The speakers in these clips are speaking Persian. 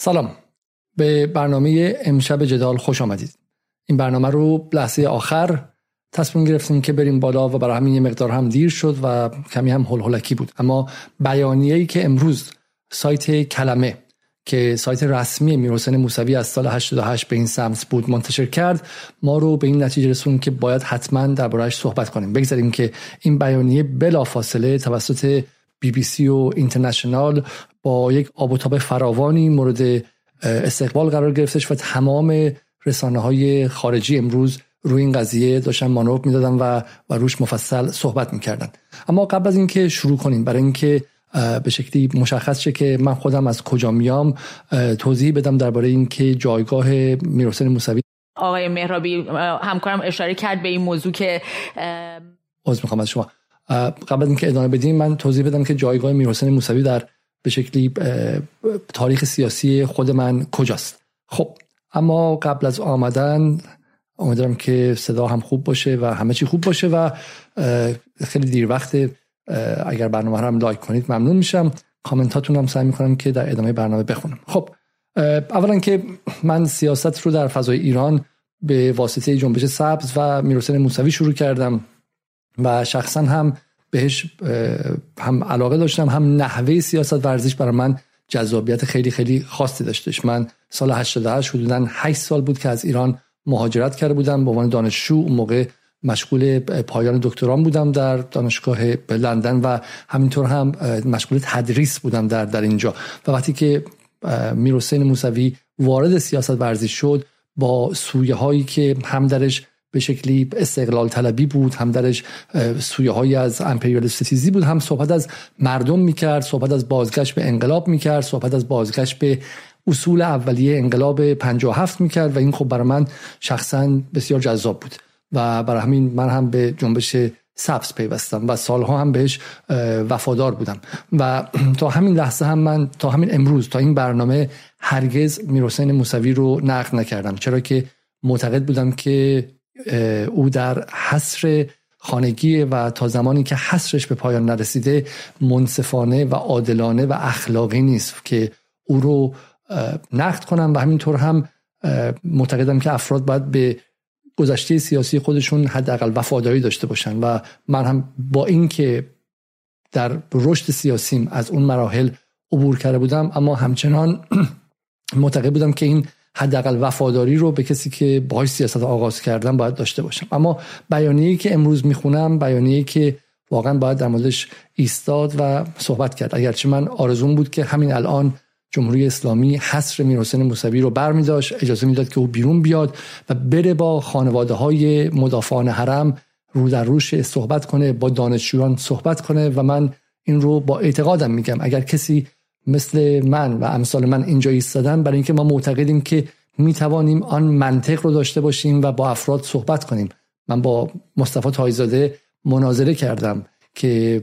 سلام. به برنامه امشب جدال خوش آمدید. این برنامه رو لحظه آخر تصمیم گرفتیم که بریم بالا و برای همین یه مقدار هم دیر شد و کمی هم هلهلکی بود. اما بیانیه‌ای که امروز سایت کلمه که سایت رسمی میرحسین موسوی از سال 88 به این سمت بود منتشر کرد ما رو به این نتیجه رسون که باید حتما دربارهش صحبت کنیم. بگذاریم که این بیانیه بلافاصله توسط بی بی سی و اینترنشنال با یک آب و تاب فراوانی مورد استقبال قرار گرفتش و تمام رسانه های خارجی امروز روی این قضیه داشتن مانور می‌دادن و و روش مفصل صحبت می‌کردن. اما قبل از اینکه شروع کنیم برای اینکه به شکلی مشخص شه که من خودم از کجا میام توضیح بدم درباره اینکه جایگاه میرحسین موسوی آقای مهرابی همکارم اشاره کرد به این موضوع که عذر می‌خوام از شما. قبل از اینکه ادامه بدیم من توضیح بدم که جایگاه میرحسین موسوی در به شکلی تاریخ سیاسی خود من کجاست؟ خب اما قبل از آمدن امیدوارم که صدا هم خوب باشه و همه چی خوب باشه و خیلی دیر وقت اگر برنامه هم لایک کنید ممنون میشم. کامنتاتون هم سعی می‌کنم که در ادامه برنامه بخونم. خب اولا که من سیاست رو در فضای ایران به واسطه جنبش سبز و میرحسین موسوی شروع کردم و شخصا هم بهش هم علاقه داشتم هم نحوه سیاست ورزش برای من جذابیت خیلی خیلی خاصی داشتش. من سال 88 حدودا 8 سال بود که از ایران مهاجرت کرده بودم. به عنوان دانشجو اون موقع مشغول پایان دکتران بودم در دانشگاه لندن و همینطور هم مشغول تدریس بودم در در اینجا. و وقتی که میرحسین موسوی وارد سیاست ورزش شد با سویه هایی که هم درش به شکلی استقلال طلبی بود هم درش سویه های از امپریالیست بود هم صحبت از مردم می‌کرد صحبت از بازگشت به انقلاب می‌کرد صحبت از بازگشت به اصول اولیه انقلاب 57 می‌کرد و این خب برای من شخصا بسیار جذاب بود و برای همین من هم به جنبش سبز پیوستم و سالها هم بهش وفادار بودم. و تا همین لحظه هم من تا همین امروز تا این برنامه هرگز میرحسین موسوی رو نقد نکردم چرا که معتقد بودم که او در حصر خانگی و تا زمانی که حصرش به پایان نرسیده منصفانه و عادلانه و اخلاقی نیست که او رو نقد کنم و همینطور هم معتقدم که افراد باید به گذشته سیاسی خودشون حداقل وفاداری داشته باشن و من هم با اینکه در رشد سیاسیم از اون مراحل عبور کرده بودم اما همچنان معتقد بودم که این حداقل وفاداری رو به کسی که باهاش سیاست آغاز کردم باید داشته باشم. اما بیانیه‌ای که امروز می‌خونم بیانیه‌ای که واقعا باید در موردش ایستاد و صحبت کرد. اگرچه من آرزون بود که همین الان جمهوری اسلامی حصر میرحسین موسوی رو برمی داشت اجازه می‌داد که او بیرون بیاد و بره با خانواده های مدافعان حرم رو در روش صحبت کنه با دانشجویان صحبت کنه و من این رو با اعتقادم میگم. اگر کسی مثل من و امثال من اینجا ایستادن برای اینکه ما معتقدیم که می‌توانیم آن منطق رو داشته باشیم و با افراد صحبت کنیم. من با مصطفی تایزاده مناظره کردم که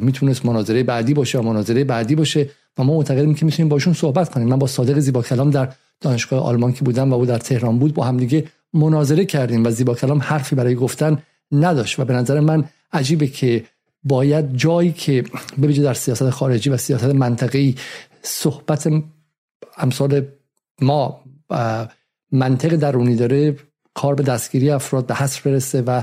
می‌تونست مناظره بعدی باشه و مناظره بعدی باشه و ما معتقدیم که می‌تونیم باشون صحبت کنیم. من با صادق زیبا کلام در دانشگاه آلمان که بودم و او در تهران بود با همدیگه مناظره کردیم و زیبا کلام حرفی برای گفتن نداشت و به نظر من عجیبه که باید جایی که ببینید در سیاست خارجی و سیاست منطقی صحبت امثال ما منطق درونی داره کار به دستگیری افراد به حصر برسه و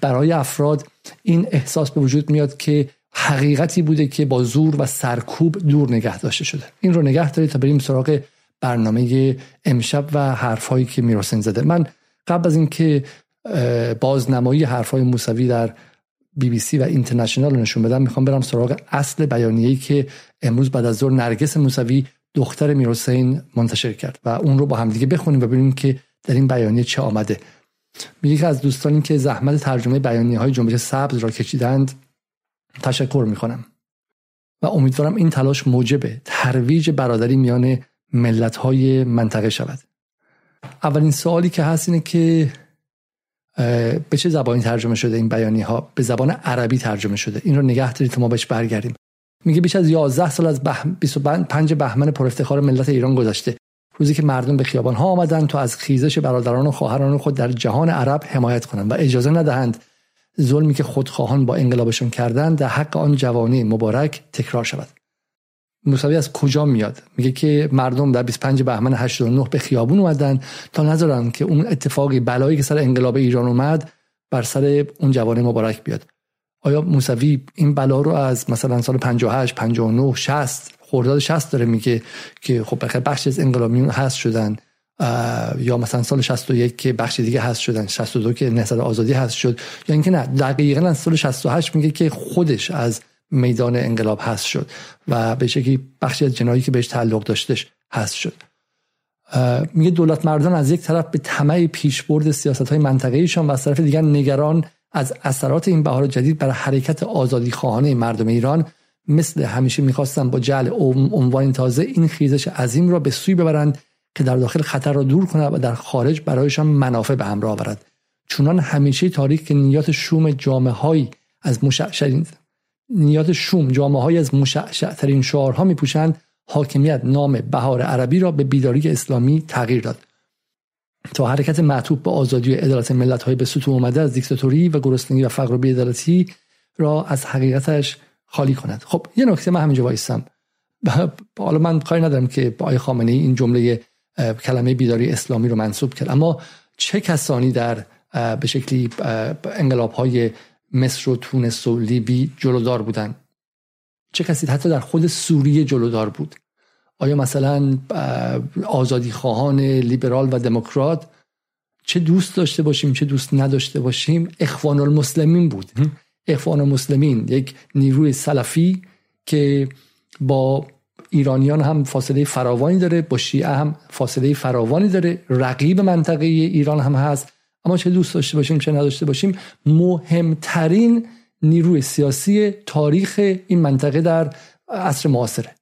برای افراد این احساس به وجود میاد که حقیقتی بوده که با زور و سرکوب دور نگه داشته شده. این رو نگه دارید تا بریم سراغ برنامه امشب و حرفهایی که می‌رسن زده. من قبل از اینکه بازنمایی حرفهای موسوی در بی بی سی و اینترنشنال رو نشون بدم می‌خوام برم سراغ اصل بیانیه‌ای که امروز بعد از ظهر نرگس موسوی دختر میرحسین منتشر کرد و اون رو با همدیگه بخونیم و ببینیم که در این بیانیه چه آمده. میگه که از دوستانی که زحمت ترجمه بیانیه های جنبش سبز را کشیدند تشکر می‌کنم. و امیدوارم این تلاش موجب ترویج برادری میان ملت های منطقه شود. اولین سوالی که هست اینه که به چه زبانی ترجمه شده این بیانی ها به زبان عربی ترجمه شده. این رو نگه دارید تا ما بهش برگردیم. میگه بیش از 11 سال از بح... 25 بهمن پر افتخار ملت ایران گذشته. روزی که مردم به خیابان ها آمدند تا از خیزش برادران و خواهران خود در جهان عرب حمایت کنند و اجازه ندهند ظلمی که خودخواهان با انقلابشون کردند در حق آن جوانی مبارک تکرار شود. موسوی از کجا میاد؟ میگه که مردم در 25 بهمن 89 به خیابون اومدن تا نذارن که اون اتفاقی بلایی که سر انقلاب ایران اومد بر سر اون جوان مبارک بیاد. آیا موسوی این بلا رو از مثلا سال 58 59 60 خرداد 60 داره میگه که خب بخیر بخش از انقلابیون هست شدن یا مثلا سال 61 که بخش دیگه هست شدن 62 که نهضت آزادی هست شد یا اینکه نه دقیقا از سال 68 میگه که خودش از میدان انقلاب هست شد و به شکلی بخشی از جنایی که بهش تعلق داشتش هست شد. میگه دولت مردان از یک طرف به طمع پیشبرد سیاست های منطقه ایشان و از طرف دیگر نگران از اثرات این بهار جدید برای حرکت آزادی خواهانه مردم ایران مثل همیشه می‌خواستن با جعل عنوان تازه این خیزش عظیم را به سوی ببرند که در داخل خطر را دور کند و در خارج برایشان منافع به همراه آورد. چونان همیشه تاریخ که نیات شوم جامعه از مشعشعین نیات شوم. جامعه از مشعشع ترین شعارها میپوشند. حاکمیت نام بهار عربی را به بیداری اسلامی تغییر داد. تا حرکت معطوب به آزادی و عدالت ملت های به سطوح اومده از دیکتاتوری و گرسنگی و فقر و بیعدالتی را از حقیقتش خالی کند. خب یه نکته من همینجا وایستم. حالا من کاری ندارم که آقای خامنه این جمله کلمه بیداری اسلامی رو منصوب کرد. اما چه کسانی در به شکلی انقلاب های مصر و تونس و لیبی جلودار بودن. چه کسی حتی در خود سوریه جلودار بود. آیا مثلا آزادی خواهان لیبرال و دموکرات چه دوست داشته باشیم چه دوست نداشته باشیم؟ اخوان المسلمین بود. اخوان المسلمین یک نیروی سلفی که با ایرانیان هم فاصله فراوانی داره با شیعه هم فاصله فراوانی داره. رقیب منطقه ایران هم هست. اما چه دوست داشته باشیم چه نداشته باشیم مهمترین نیروی سیاسی تاریخ این منطقه در عصر معاصره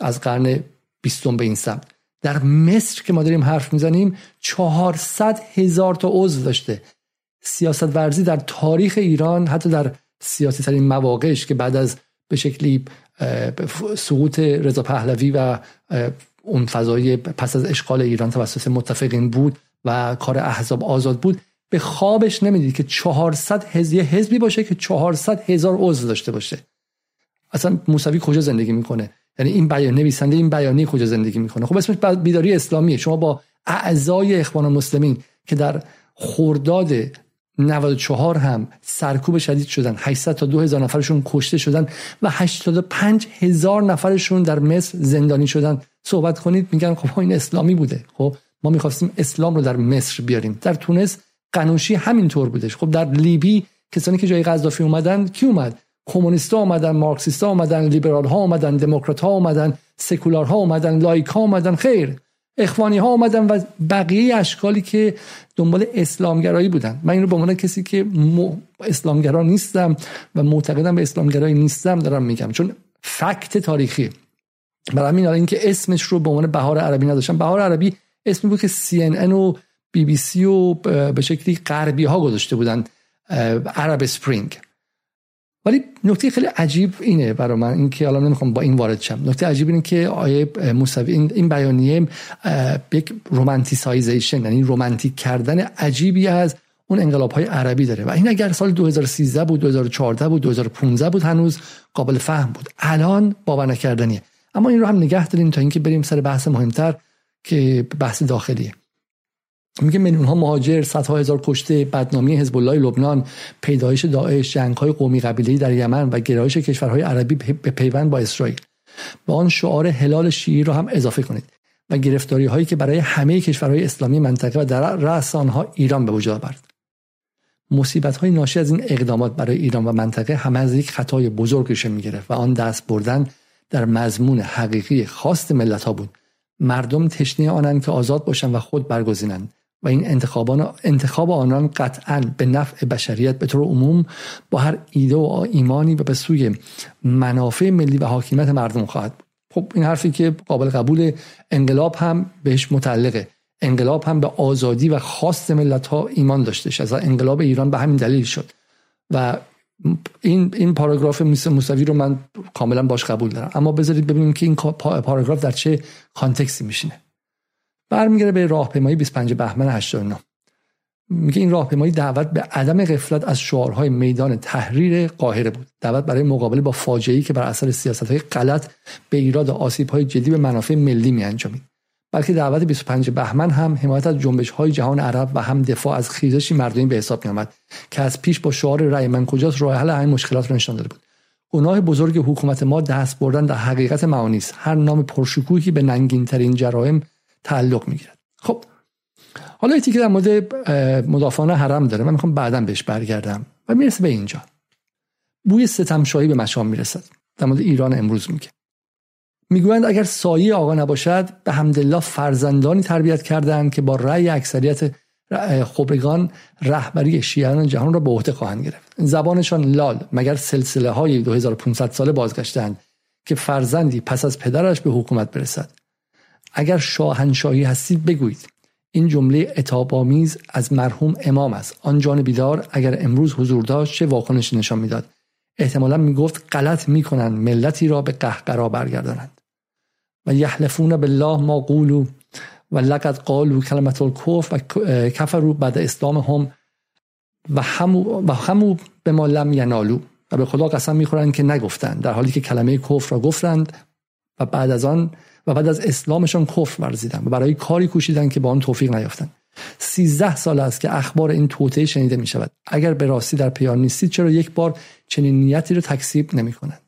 از قرن بیستم به این سمت. در مصر که ما داریم حرف می‌زنیم 400 هزار تا عضو داشته. سیاست ورزی در تاریخ ایران حتی در سیاسی ترین مواقعش که بعد از به شکلی سقوط رضا پهلوی و اون فضای پس از اشغال ایران توسط متفقین بود و کار احزاب آزاد بود به خوابش نمی‌دید که 400 هزی حزبی باشه که 400 هزار عضو داشته باشه. اصلا موسوی کجا زندگی می‌کنه؟ یعنی این بیان نویسنده این بیانیه کجا زندگی می‌کنه؟ خب اسمش بیداری اسلامیه. شما با اعضای اخوان المسلمین که در خرداد 94 هم سرکوب شدید شدن 800 تا 2000 نفرشون کشته شدن و 85 هزار نفرشون در مصر زندانی شدن. صحبت کنید میگن خب این اسلامی بوده. خب ما می‌خواستیم اسلام رو در مصر بیاریم. در تونس قنوشی همینطور بودش. خب در لیبی کسانی که جای قذافی اومدن کی اومد؟ کمونیستا اومدن مارکسیستا اومدن لیبرال ها اومدن دموکرات ها اومدن سکولار ها اومدن ها اومدن خیر. اخوانی ها اومدن و بقیه اشکالی که دنبال اسلامگرایی بودن. من این رو به عنوان کسی که. اسلامگرا نیستم و معتقدم به اسلامگرایی نیستم دارم میگم. چون فکت تاریخی. برای همین اینکه اسمش رو به عنوان بهار عربی نداشتم. بهار عربی اسمی بود که CNN و بی بی سی و به شکلی غربی ها گذاشته بودن Arab Spring ولی نکته خیلی عجیب اینه برای من اینکه حالا نمی‌خوام با این وارد شم. نکته عجیب اینه که آقای موسوی این, این بیانیه یک romanticization یعنی رومانتیک کردن عجیبی از اون انقلاب های عربی داره. و این اگر سال 2013 بود 2014 بود 2015 بود هنوز قابل فهم بود. الان باور نکردنیه. اما این رو هم نگه داریم تا اینکه بریم سر بحث مهمتر. که بحث داخلیه. میگه میلیون ها مهاجر صدها هزار کشته بدنامی حزب الله لبنان پیدایش داعش جنگ های قومی قبیله‌ای در یمن و گرایش کشورهای عربی به پیوند با اسرائیل. با آن شعار هلال شیعی را هم اضافه کنید و گرفتاری هایی که برای همه کشورهای اسلامی منطقه و در رأس آنها ایران به وجود آورد. مصیبت های ناشی از این اقدامات برای ایران و منطقه همه از یک خطای بزرگش می‌گرفت و آن دست بردن در مضمون حقیقی خواست ملت ها بود. مردم تشنه آنند که آزاد باشند و خود برگزینند و این انتخابان انتخاب آنان قطعا به نفع بشریت به طور عموم با هر ایده و ایمانی و به سوی منافع ملی و حاکمیت مردم خواهد خب این حرفی که قابل قبول انقلاب هم بهش متعلقه. انقلاب هم به آزادی و خواست ملت ها ایمان داشته از انقلاب ایران به همین دلیل شد. و این این پاراگراف موسوی رو من کاملا باش قبول دارم. اما بذارید ببینیم که این پاراگراف در چه کانتکسی میشینه. برمیگره به راهپیمایی 25 بهمن 89 میگه این راهپیمایی دعوت به عدم غفلت از شعارهای میدان تحریر قاهره بود. دعوت برای مقابله با فاجعه‌ای که بر اثر سیاست‌های غلط به ایراد آسیب‌های جدی به منافع ملی می‌انجامید. بلکه دعوت 25 بهمن هم حمایت از جنبش های جهان عرب و هم دفاع از خیزشی مردمی به حساب می که از پیش با شعار رأی من کجاست راه حل این مشکلات را نشان داده بود. گناه بزرگ حکومت ما دست بردن در حقیقت معانی است. هر نام پرشکوهی به ننگین ترین جرایم تعلق می‌گیرد. خب حالا یکی که در مورد مدافعان حرم داره. من می‌خوام بعدا بهش برگردم و می‌رسه به اینجا. بوی ستمشاهی به مشام می‌رسد. در مورد ایران امروز میگه. می‌گویند اگر سایه آقا نباشد به حمدالله فرزندانی تربیت کردند که با رأی اکثریت خبرگان رهبری شیعان جهان را به عهده خواهند گرفت. زبانشان لال مگر سلسله های 2500 ساله بازگشتند که فرزندی پس از پدرش به حکومت برسد. اگر شاهنشاهی هستید بگویید. این جمله اتابامیز از مرحوم امام است. آن جان بیدار اگر امروز حضور داشت چه واکنشی نشان می‌داد؟ احتمالا می‌گفت غلط می‌کنند ملتی را به قهقرا برگردانند. یحلفون بالله ما قولو و لقد قالو کلمت الکف و کفرو بعد اسلام هم و همو, و همو به ما لم ینالو و به خدا قسم می‌خورند که نگفتند در حالی که کلمه کفر را گفتند و بعد از آن و بعد از اسلامشان کفر ورزیدند و برای کاری کوشیدند که با آن توفیق نیافتند. سیزده سال است که اخبار این توطعه شنیده می شود اگر به راستی در پیان نیستید چرا یک بار چنین نیتی رو تکسیب نمی کنند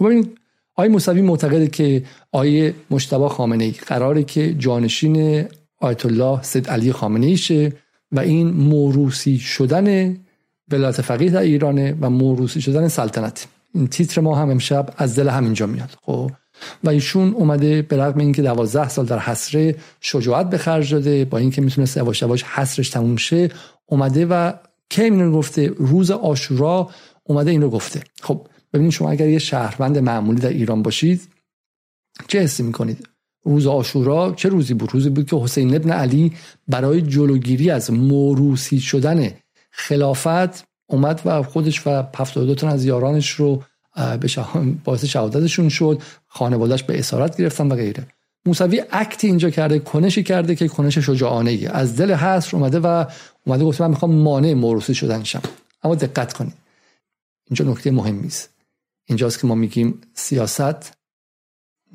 ببینید آقای موسوی معتقده که آیه مشتبه خامنه ای قراره که جانشین آیت الله سید علی خامنه ایشه و این موروسی شدن ولایت فقیه در ایرانه و موروسی شدن سلطنت. این تیتر ما هم امشب از دل همینجا میاد. خب؟ و ایشون اومده به رغم اینکه دوازده سال در حسره شجاعت به خرج داده با اینکه یواش یواش حسرش تموم شه اومده و کی اینو گفته؟ روز آشورا اومده اینو گفته. خب ببینید شما اگر یه شهروند معمولی در ایران باشید چه حسی می‌کنید؟ روز آشورا چه روزی بود؟ روزی بود که حسین ابن علی برای جلوگیری از موروسی شدن خلافت اومد و خودش و 72 تن از یارانش رو به باعث شهادتشون شد خانوادهش به اسارت گرفتن و غیره. موسوی اکتی اینجا کرده کنشی کرده که کنش شجاعانه ای از دل حسر اومده و اومده گفته من می‌خوام مانع موروسی شدن شم اما دقت کنید. اینجا نکته مهمی است. اینجاست که ما میگیم سیاست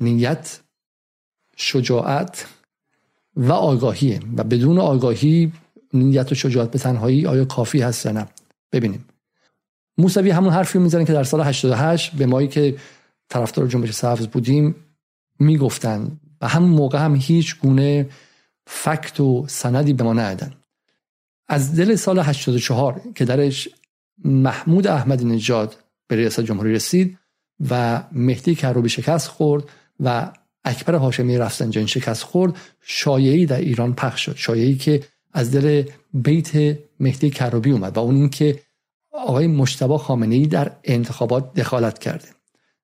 نیت شجاعت و آگاهیه و بدون آگاهی نیت و شجاعت به تنهایی آیا کافی هست یا نه؟ ببینیم. موسوی همون حرفی می‌زنه که در سال 88 به مایی که طرفدار جنبش سبز بودیم می‌گفتن و همون موقع هم هیچ گونه فکت و سندی به ما ندادن. از دل سال 84 که درش محمود احمدی نژاد به ریاست جمهوری رسید و مهدی کروبی شکست خورد و اکبر هاشمی رفسنجانی شکست خورد. شایعی در ایران پخش شد. شایعی که از دل بیت مهدی کروبی اومد و اون اینکه آقای مشتبه خامنه ای در انتخابات دخالت کرده.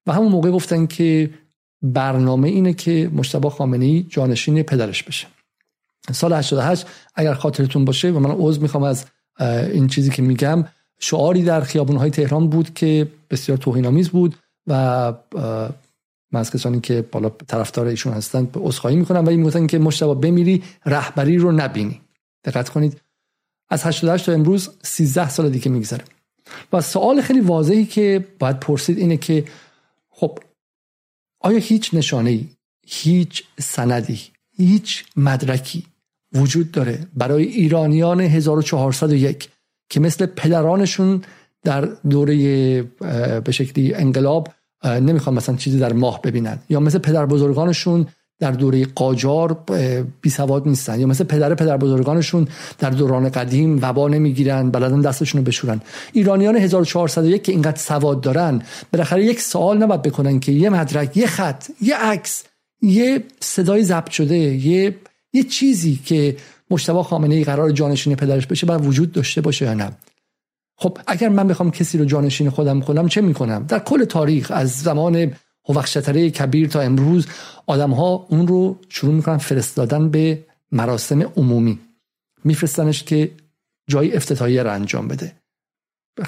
و همون موقع گفتن که برنامه اینه که مشتبه خامنه ای جانشین پدرش بشه. سال 88 اگر خاطرتون باشه و من عضو می‌خوام از این چیزی که میگم شعاری در خیابونهای تهران بود که بسیار توهینآمیز بود و من از کسانی که بالا طرفدار ایشون هستن به عذرخواهی می‌کنم ولی می‌گفتن که مشتبه بمیری رهبری رو نبینی. دقت کنید. از 88 تا امروز 13 سال دیگه میگذره. و سوال خیلی واضحی که باید پرسید اینه که خب آیا هیچ نشانه ای هیچ سندی هیچ مدرکی وجود داره برای ایرانیان 1401 که مثل پدرانشون در دوره به شکلی انقلاب نمی‌خوان مثلا چیزی در ماه ببینن. یا مثل پدر بزرگانشون در دوره قاجار بی سواد نیستن. یا مثل پدر پدر بزرگانشون در دوران قدیم وبا نمی‌گیرن بلدن دستشون رو بشورن. ایرانیان 1401 که اینقدر سواد دارن بالاخره یک سوال نباید بکنن که یه مدرک یه خط یه عکس یه صدای ضبط شده یه یه چیزی که مشتبه خامنه ای قرار جانشین پدرش بشه باید وجود داشته باشه یا نه؟ خب اگر من بخوام کسی رو جانشین خودم کنم چه می‌کنم؟ در کل تاریخ از زمان هوخشتره کبیر تا امروز آدم ها اون رو شروع می‌کنن فرستادن به مراسم عمومی. میفرستنش که جای افتتاحیه رو انجام بده.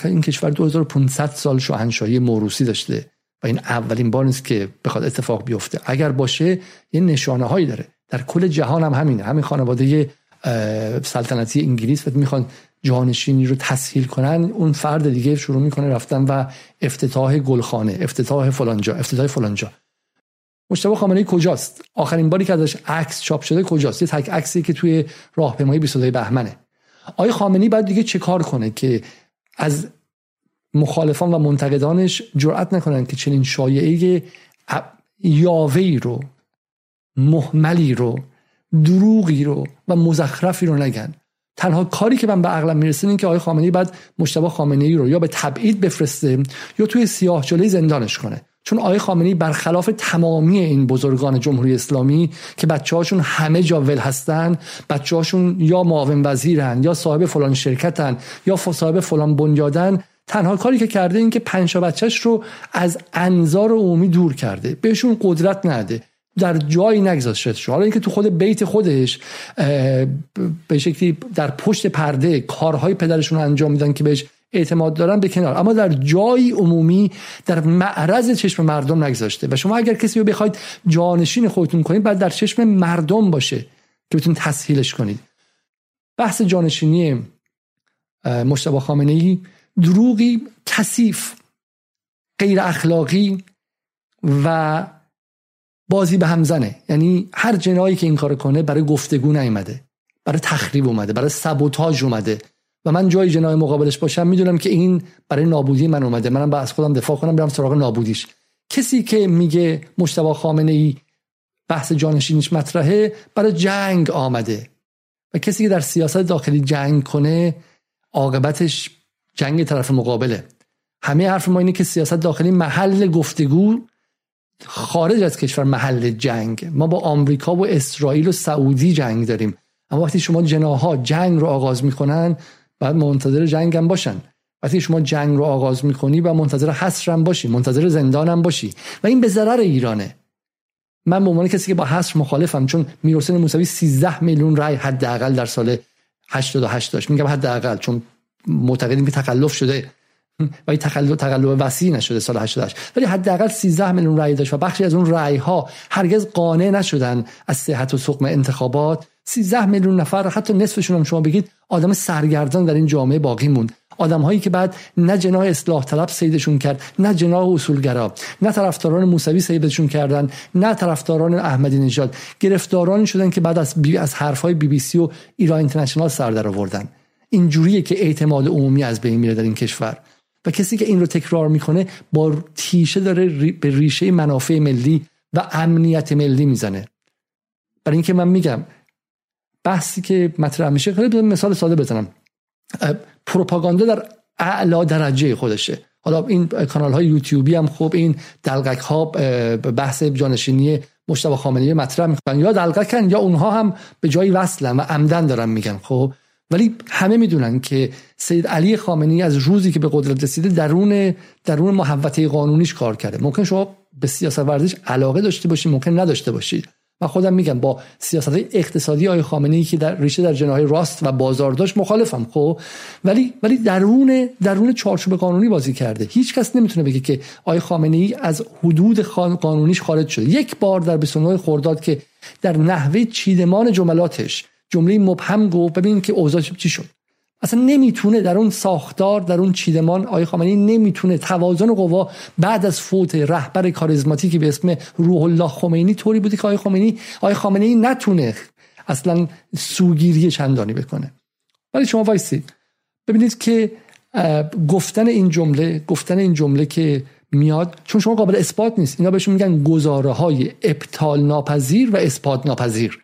این کشور 2500 سال شاهنشاهی موروسی داشته و این اولین بار نیست که بخواد اتفاق بیفته. اگر باشه یه نشانه هایی داره. در کل جهان هم همینه. همین خانواده سلطنتی انگلیس و می‌خوان جانشینی رو تسهیل کنن. اون فرد دیگه شروع می‌کنه رفتن و افتتاح گلخانه افتتاح فلانجا افتتاح فلانجا. مشتبه خامنه کجاست؟ آخرین باری که ازش عکس چاپ شده کجاست؟ یه تک عکسی که توی راهپیمایی 22 بهمنه. آقای خامنه‌ای باید دیگه چه کار کنه که از مخالفان و منتقدانش جرأت نکنن که چنین شایعه یاوهی رو محملی رو دروغی رو و مزخرفی رو نگن. تنها کاری که من به عقلم می‌رسه این که آقای خامنه‌ای بعد مشتبه خامنه ای رو یا به تبعید بفرسته یا توی سیاه جلوی زندانش کنه. چون آقای خامنه‌ای برخلاف تمامی این بزرگان جمهوری اسلامی که بچه هاشون همه جا ول هستن بچه هاشون یا معاون وزیرن یا صاحب فلان شرکتن یا صاحب فلان بنیادن تنها کاری که کرده این که پنج بچهش رو از انظار عمومی دور کرده. بهشون قدرت نده. در جایی نگذاشته حالا اینکه تو خود بیت خودش به شکلی در پشت پرده کارهای پدرشون رو انجام میدن که بهش اعتماد دارن به کنار. اما در جایی عمومی در معرض چشم مردم نگذاشته. و شما اگر کسی رو بخواید جانشین خودتون کنید بعد در چشم مردم باشه که بتون تسهیلش کنید. بحث جانشینی مشتبه خامنه ای دروغی کثیف غیر اخلاقی و بازی به هم زنه یعنی هر جنایی که این کار کنه برای گفتگو نیومده. برای تخریب اومده. برای سبوتاژ اومده. و من جای جنای مقابلش باشم می‌دونم که این برای نابودی من اومده. منم با از خودم دفاع کنم برم سراغ نابودیش. کسی که میگه مشتبه خامنه ای بحث جانشینش مطرحه برای جنگ آمده. و کسی که در سیاست داخلی جنگ کنه عاقبتش جنگ طرف مقابله. همه حرف ما اینه که سیاست داخلی محل گفتگو خارج از کشور محل جنگ. ما با آمریکا و اسرائیل و سعودی جنگ داریم. اما وقتی شما جناها جنگ رو آغاز می‌کنن بعد منتظر جنگ هم باشن. وقتی شما جنگ رو آغاز می‌کنی و منتظر حصر هم باشی منتظر زندان هم باشی. و این به ضرر ایرانه. من به عنوان کسی که با حصر مخالفم چون میرحسین موسوی 13 میلیون رای حداقل در سال 88 داشت. میگم حداقل چون معتقدیم که تخلف شده. و تقلب تقلب وسیع نشده سال 88 ولی حداقل 13 میلیون رای داشت و بخشی از اون رای ها هرگز قانع نشدن از صحت و سقم انتخابات. 13 میلیون نفر حتی نصفشون هم شما بگید آدم سرگردان در این جامعه باقی موند. آدم هایی که بعد نه جناح اصلاح طلب سیدشون کرد نه جناح اصولگرا نه طرفداران موسوی سیدشون کردن نه طرفداران احمدی نژاد گرفتارانی شدن که بعد از بی از حرف های بی بی سی و ایران اینترنشنال سر در آوردن. اینجوریه که اعتماد عمومی از بین میره در این کشور. و کسی که این رو تکرار می‌کنه با تیشه داره به ریشه منافع ملی و امنیت ملی می‌زنه. برای اینکه من میگم بحثی که مطرح میشه خیلی مثال ساده بزنم. پروپاگاندا در اعلا درجه خودشه. حالا این کانال های یوتیوبی هم خوب این دلقک ها بحث جانشینی مشتبه خامنه‌ای مطرح می‌کنن. یا دلقکن یا اونها هم به جایی وصلن و عمدن دارن میگن. خب ولی همه می‌دونن که سید علی خامنه‌ای از روزی که به قدرت رسیده درون درون محوطه قانونیش کار کرده. ممکن شما به سیاست ورزش علاقه داشته باشید ممکن نداشته باشید من خودم میگم با سیاست اقتصادی آقای خامنه ای که در ریشه در جناح راست و بازار داشت مخالفم خب؟ ولی ولی درون درون چارچوب قانونی بازی کرده. هیچ کس نمی‌تونه بگه که آقای خامنه ای از حدود قانونیش خارج شده. یک بار در 29 خرداد که در نحوه چیدمان جملاتش جمله مبهم گفت ببین که اوضاع چی شد. اصلا نمی‌تونه در اون ساختار در اون چیدمان آقای خامنه‌ای نمی‌تونه توازن قوا بعد از فوت رهبر کاریزماتیکی به اسم روح الله خمینی طوری بودی که آقای خمینی آقای خامنه‌ای نتونه اصلا سوگیری چندانی بکنه. ولی شما وایسی. ببینید که گفتن این جمله گفتن این جمله که میاد چون شما قابل اثبات نیست. اینا بهشون میگن گزاره های ابطال ناپذیر و اثبات ناپذیر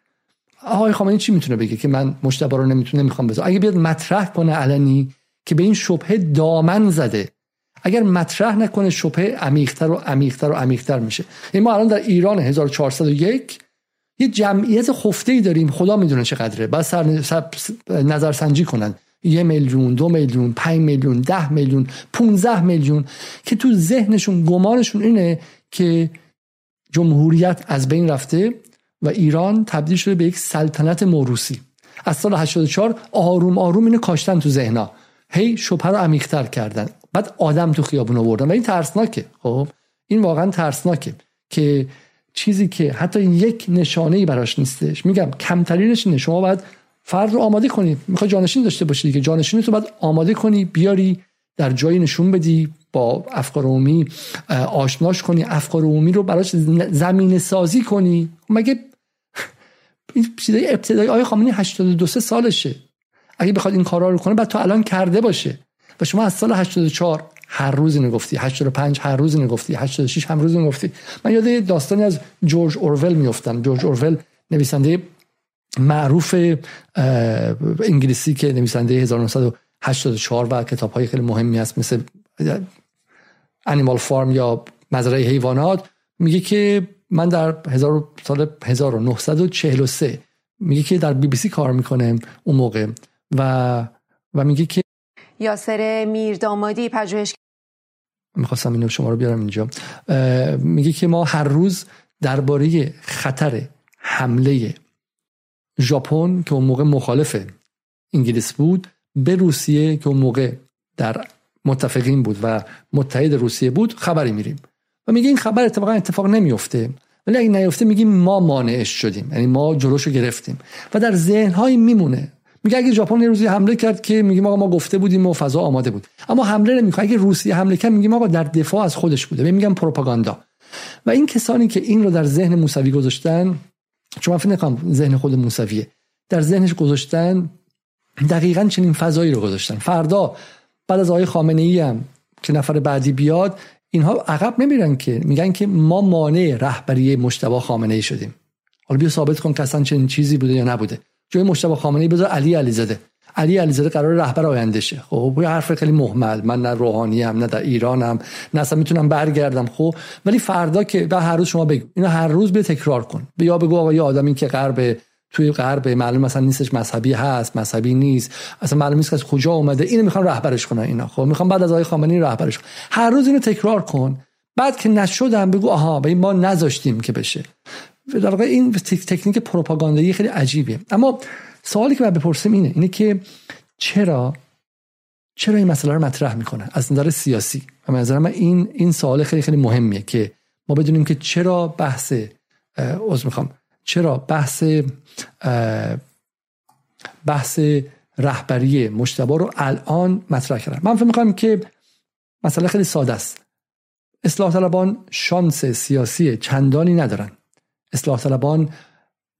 آقای خامنه‌ای چی می‌تونه بگه که من مشتبه رو نمی‌تونه نمی‌خوام بذارم؟ اگه بیاد مطرح کنه علنی که به این شبهه دامن زده. اگر مطرح نکنه شبهه عمیق‌تر و عمیق‌تر و عمیق‌تر میشه. این ما الان در ایران 1401 یه جمعیت خفته ای داریم. خدا می‌دونه چقدره. بعد سر نظر سنجی کنن. یه میلیون دو میلیون پنج میلیون ده میلیون 15 میلیون که تو ذهنشون گمانشون اینه که جمهوریت از بین رفته. و ایران تبدیل شده به یک سلطنت موروسی از سال 84 آروم آروم اینو کاشتن تو ذهنا هی شبهه رو عمیق‌تر کردن. بعد آدم تو خیابون آوردن. و این ترسناکه. خب؟ این واقعا ترسناکه که چیزی که حتی یک نشانه ای براش نیستش. میگم کمترینش اینه شما باید فرد رو آماده کنی. می‌خوای جانشین داشته باشی که جانشین تو باید آماده کنی بیاری در جایی نشون بدی با افکار عمومی آشناش کنی افکار عمومی رو براش زمین سازی کنی. مگه این چیزای ابتدایی آقای خامنه‌ای 82 سالشه. اگه بخواد این کارا رو کنه بعد تو الان کرده باشه. و شما از سال 84 هر روز اینو گفتی 85 هر روز اینو گفتی 86 هم روز اینو گفتی. من یاد داستانی از جورج اورول میافتم. جورج اورول نویسنده معروف انگلیسی که نویسنده 1984 و کتاب های خیلی مهمی هست مثل انیمال فارم یا مزرعه حیوانات. میگه که من در هزار سال 1943 میگه که در بی بی سی کار می‌کنه اون موقع و و میگه که یاسر میردامادی پژوهش می‌خواستم اینو شما رو بیارم اینجا. میگه که ما هر روز درباره خطر حمله ژاپن که اون موقع مخالف انگلیس بود به روسیه که اون موقع در متفقین بود و متحد روسیه بود خبری میریم. و میگه این خبر اتفاقا اتفاق نمیفته. ولی اگه نیفته میگیم ما مانعش شدیم. یعنی ما جلوشو گرفتیم. و در ذهنهایی میمونه. میگه اگه ژاپن یه روزی حمله کرد که میگیم آقا ما گفته بودیم و فضا آماده بود. اما حمله نمی‌کنه اگه روسیه حمله کرد میگیم آقا در دفاع از خودش بوده. میگم پروپاگاندا. و این کسانی که این رو در ذهن موسوی گذاشتن چون من فکر ذهن خود موسویه. در ذهنش گذاشتن دقیقا چنین فضایی رو گذاشتن. فردا بعد از آقای خامنه ای هم که نفر بعدی بیاد اینها عقب نمیرن که میگن که ما مانع رهبری مشتبه خامنه ای شدیم. حالا بیا ثابت کن که اصلا چنین چیزی بوده یا نبوده. جای مشتبه خامنه ای بذار علی علیزاده. علی علیزاده قرار رهبر آینده شه خب یه حرف خیلی محمل. من نه روحانی ام نه در ایرانم نه اصلا می‌تونم برگردم. خب ولی فردا که به هر روز شما بگو. اینو هر روز به تکرار کن. بیا بگو آقا یه آدمی که غرب توی غرب معلوم مثلا نیستش مذهبی هست مذهبی نیست. اصلا معلوم نیست که از کجا اومده. اینو می‌خوان رهبرش کنن اینا. خب می‌خوان بعد از آقای خامنه‌ای رهبرش کنن. هر روز اینو تکرار کن. بعد که نشدم بگو آها به این ما نذاشتیم که بشه. در واقع این تکنیک پروپاگاندایی خیلی عجیبه اما سوالی که من بپرسم اینه اینه که چرا چرا این مسئله رو مطرح می‌کنه؟ از نظر سیاسی. و نظر من این این سوال خیلی خیلی مهمیه که ما بدونیم که چرا بحث از می‌خوام. چرا بحث بحث رهبری مشتبه رو الان مطرح کردم من فکر می‌کنم که مسئله خیلی ساده است. اصلاح طلبان شانس سیاسی چندانی ندارن. اصلاح طلبان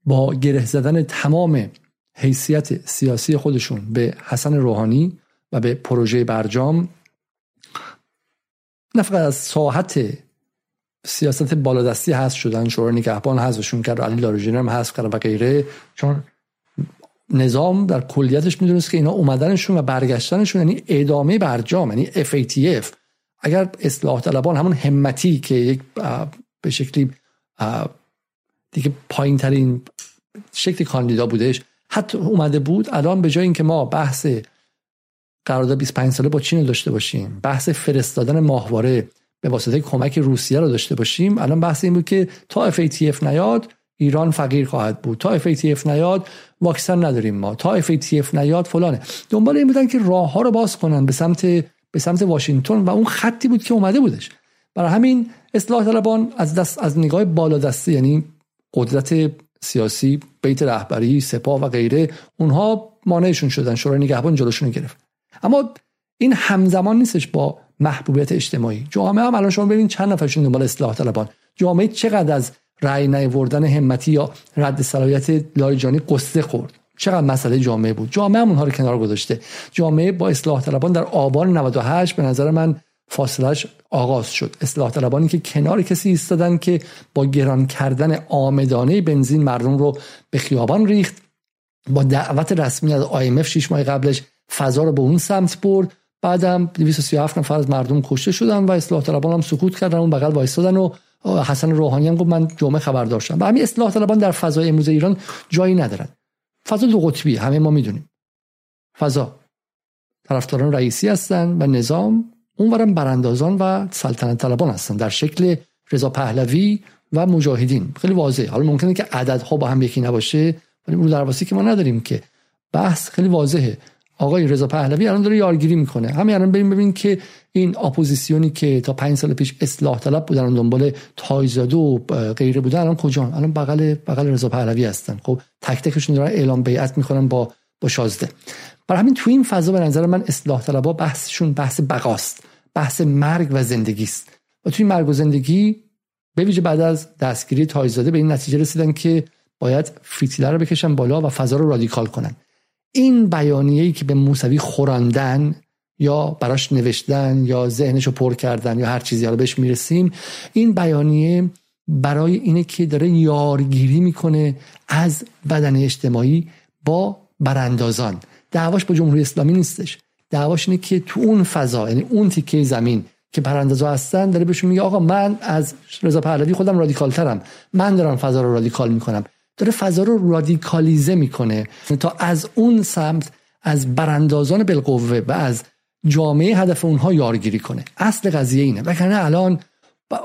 با گره زدن تمام حیثیت سیاسی خودشون به حسن روحانی و به پروژه برجام نه فقط از ساحت سیاست بالادستی هست شدن شورای نگهبان حذفشون کرد علی لاروجین هم حذف کرد و غیره. چون نظام در کلیتش می‌دونست که اینا اومدنشون و برگشتنشون یعنی ادامه برجام یعنی FATF اگر اصلاح طلبان همون همتی که یک به شکلی دیگه پایین ترین شکل کاندیدا بودش حتی اومده بود الان به جای اینکه ما بحث قرارداد 25 ساله با چین داشته باشیم بحث فرستادن ماهواره به واسطه کمک روسیه رو داشته باشیم. الان بحث این بود که تا FATF نیاد ایران فقیر خواهد بود. تا FATF نیاد واکسن نداریم ما. تا FATF نیاد فلانه. دنبال این بودن که راه ها رو باز کنن به سمت به سمت واشنگتن و اون خطی بود که اومده بودش. برای همین اصلاح طلبان از دست از نگاه بالا دستی یعنی قدرت سیاسی بیت رهبری سپاه و غیره اونها مانعشون شدن. شورای نگهبان جلوشون گرفت. اما این همزمان نیستش با محبوبیت اجتماعی. جامعه هم الان شما ببینید چند نفرشون دنبال اصلاح طلبان. جامعه چقدر از رأی نیاوردن همتی یا رد صلاحیت لایجانی قصه خورد؟ چقدر مسئله جامعه بود؟ جامعه هم اونها رو کنار گذاشته. جامعه با اصلاح طلبان در آبان 98 به نظر من فاصلش آغاز شد. اصلاح طلبانی که کنار کسی ایستادن که با گران کردن آمدانه بنزین مردم رو به خیابان ریخت با دعوت رسمی از IMF 6 ماه قبلش فضا رو به اون سمت برد. بعدم 237 نفر از مردم کشته شدن و اصلاح طلبان هم سکوت کردن اون بغل وایستادن و حسن روحانی هم گفت من جمعه خبردار شدم و همین اصلاح طلبان در فضای امروز ایران جایی ندارن. فضا دو قطبی همه ما می‌دونیم. فضا طرفداران رئیسی هستن و نظام اونورم براندازان و سلطنت طلبان هستن در شکل رضا پهلوی و مجاهدین. خیلی واضحه. حالا ممکنه که عددها با هم یکی نباشه ولی رو درواسی که ما نداریم که. بحث خیلی واضحه. آقای رضا پهلوی الان داره یارگیری می‌کنه. همین الان بریم ببین که این اپوزیسیونی که تا پنج سال پیش اصلاح طلب بودن دنبال تایزاده و غیره بودن الان کجا؟ الان بغل بغل رضا پهلوی هستن. خب تک تکشون دارن اعلام بیعت می‌کنن با با شازده. برای همین تو این فضا به نظر من اصلاح طلبها بحثشون بحث بقاست. بحث مرگ و زندگی است و توی مرگ و زندگی به ویژه بعد از دستگیری تایزاده به این نتیجه رسیدن که باید فیتیله رو بکشن بالا و فضا رو رادیکال کنن. این بیانیه‌ای که به موسوی خوراندن یا براش نوشتن یا ذهنش رو پر کردن یا هر چیزی رو بهش می‌رسیم این بیانیه برای اینه که داره یارگیری می‌کنه از بدن اجتماعی با براندازان. دعواش با جمهوری اسلامی نیستش. دعواش اینه که تو اون فضا یعنی اون تیکه زمین که پراندازا هستن داره بهشون میگه آقا من از رضا پهلوی خودم رادیکال ترم من دارم فضا رو رادیکال می‌کنم. داره فضا رو رادیکالیزه می‌کنه. تا از اون سمت از براندازان بالقوه و از جامعه هدف اونها یارگیری کنه. اصل قضیه اینه. وگرنه الان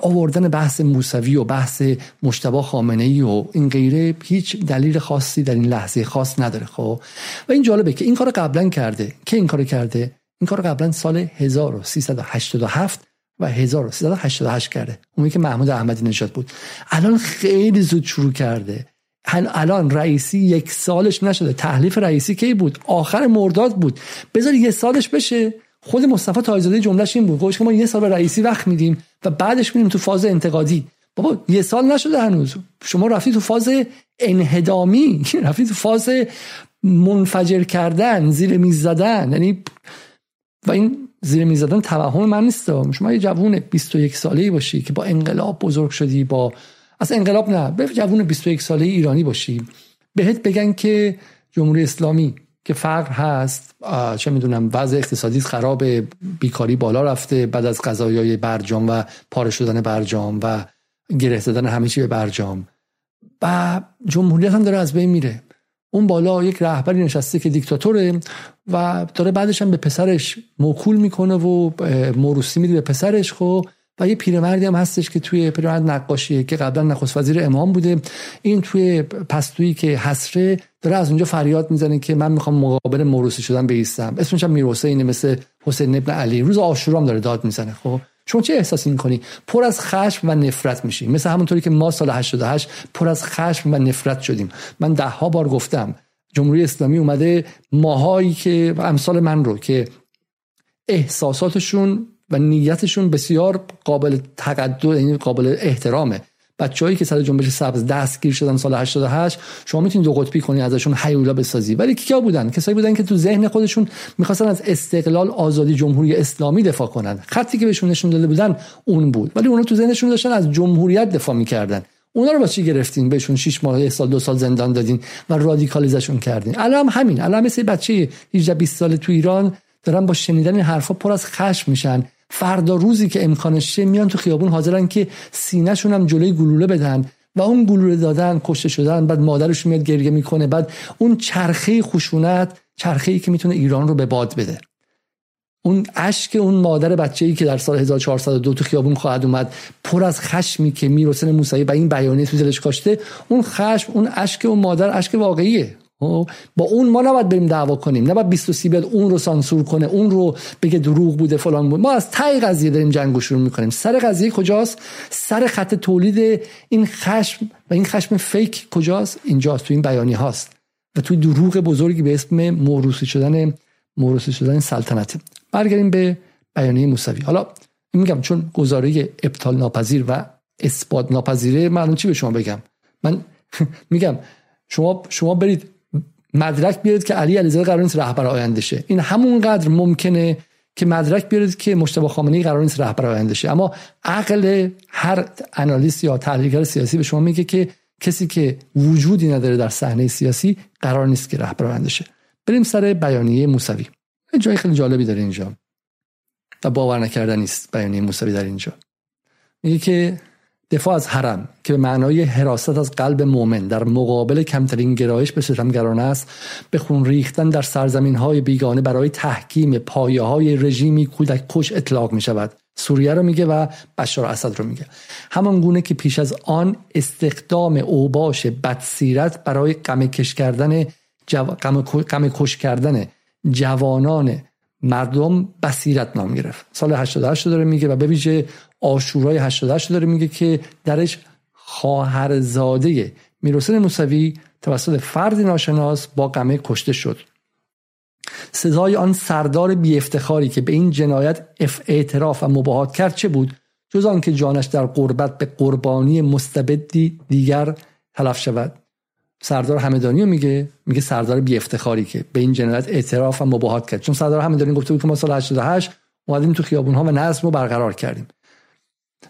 آوردن بحث موسوی و بحث مشتبه خامنه ای و این غیره هیچ دلیل خاصی در این لحظه خاص نداره خب؟ و این جالبه که این کار قبلا کرده. که این کار کرده؟ این کار قبلا سال 1387 و 1388 کرده. اونی که محمود احمدی نژاد بود. الان خیلی زود شروع کرده. الان رئیسی یک سالش نشده. تحلیف رئیسی کی بود؟ آخر مرداد بود. بذار یه سالش بشه. خود مصطفی تایزاده جملهش این بود. که ما یه سال به رئیسی وقت میدیم و بعدش میریم تو فاز انتقادی. بابا یه سال نشده هنوز. شما رفتی تو فاز انهدامی. رفتی تو فاز منفجر کردن زیر میز زدن. یعنی و این زیر میز زدن توهم من نیست. شما یه جوون 21 ساله ای باشی که با انقلاب بزرگ شدی با از انقلاب نه. به جوون 21 ساله ایرانی باشی بهت بگن که جمهوری اسلامی که فقر هست چه می‌دونم وضع اقتصادی خراب بیکاری بالا رفته بعد از قضایای برجام و پاره شدن برجام و گره زدن همه چی به برجام. و جمهوریت هم داره از بین میره. اون بالا یک رهبری نشسته که دیکتاتوره و داره بعدش هم به پسرش موکول می‌کنه و موروسی میده به پسرش. خب و یه پیرمردی هم هستش که توی پیرمرد نقاشیه که قبلا نخست وزیر امام بوده. این توی پستویی که حسره داره از اونجا فریاد می‌زنه که من می‌خوام مقابل موروسی شدن بیستم. اسمش هم حسین مثل حسین ابن علی. روز عاشورا هم داره داد می‌زنه خب؟ شما چه احساسی می‌کنی؟ پر از خشم و نفرت میشی مثل همونطوری که ما سال 88 پر از خشم و نفرت شدیم. من ده ها بار گفتم جمهوری اسلامی اومده ماهایی که امثال من رو که احساساتشون و نیتشون بسیار قابل تقدر یعنی قابل احترامه. بچه‌هایی که سر جنبش سبز دستگیر شدن سال 88 شما می‌تونید دو قطبی کنی ازشون حیولا بسازی. ولی کیا بودن؟ کسایی بودن که تو ذهن خودشون می‌خواستن از استقلال آزادی جمهوری اسلامی دفاع کنن. خطی که بهشون نشون داده بودن اون بود. ولی اونا تو ذهنشون داشتن از جمهوریت دفاع می‌کردن. اونا رو با چی گرفتین؟ بهشون 6 ماه سال دو سال زندان دادین و رادیکالیزشون کردین. الان همین. الان مثل بچه 18 20 سال تو ایران دارن با شنیدن این حرفا پر از خشم میشن فردا روزی که امکانش میان تو خیابون حاضرن که سینهشون هم جلوی گلوله بدن و اون گلوله دادن کشته شدن بعد مادرش میاد گریه می‌کنه بعد اون چرخه خشونت چرخه ای که می‌تونه ایران رو به باد بده اون اشک اون مادر بچه ای که در سال 1402 تو خیابون خواهد اومد پر از خشمی که می‌رسن موسوی و این بیانیه تو دلش کاشته اون خشم اون اشک اون مادر اشک واقعیه؟ با اون ما نباید بریم دعوا کنیم. نباید 20 بیاد اون رو سانسور کنه اون رو بگه دروغ بوده فلان بود ما از تای قضیه داریم جنگ شروع می‌کنیم. سر قضیه کجاست؟ سر خط تولید این خشم و این خشم فیک کجاست؟ اینجاست تو این بیانی هاست. و توی دروغ بزرگی به اسم موروسی شدن موروسی شدن سلطنت. برگردیم به بیانیه موسوی. حالا میگم چون گزاره ابطال ناپذیر و اثبات ناپذیره من چی به شما بگم؟ من میگم شما شما برید مدرک بیارید که علی علیزاده قرار نیست رهبر آینده شه. این همونقدر ممکنه که مدرک بیارید که مشتبه خامنه‌ای قرار نیست رهبر آینده شه. اما عقل هر آنالیست یا تحلیلگر سیاسی به شما میگه که کسی که وجودی نداره در صحنه سیاسی قرار نیست که رهبر آینده شه. بریم سر بیانیه موسوی. جای خیلی جالبی داره اینجا و باور نکردنی نیست بیانیه موسوی در اینجا. میگه که دفاع از حرم که به معنای حراست از قلب مؤمن در مقابل کمترین گرایش به ستمگرانه است به خون ریختن در سرزمین های بیگانه برای تحکیم پایه های رژیمی کودک کش اطلاق می شود سوریه رو میگه و بشار اسد رو میگه. همان گونه که پیش از آن استخدام اوباش بدسیرت برای غم کش کردن جو... کش کردن جوانان مردم بصیرت نام گرفت. سال 88 داره میگه و به ویژه آشورای 88 داره میگه که درش خواهرزاده میرحسین موسوی توسط فردی ناشناس با قمه کشته شد. سزای آن سردار بی افتخاری که به این جنایت اعتراف و مباهات کرد چه بود؟ جز آنکه جانش در قربت به قربانی مستبدی دیگر تلف شود. سردار همدانی رو میگه میگه سردار بی افتخاری که به این جنایت اعتراف و مباهات کرد. چون سردار همدانی گفته بود که ما سال 88 اومدیم تو خیابون ها و نظم رو برقرار کردیم.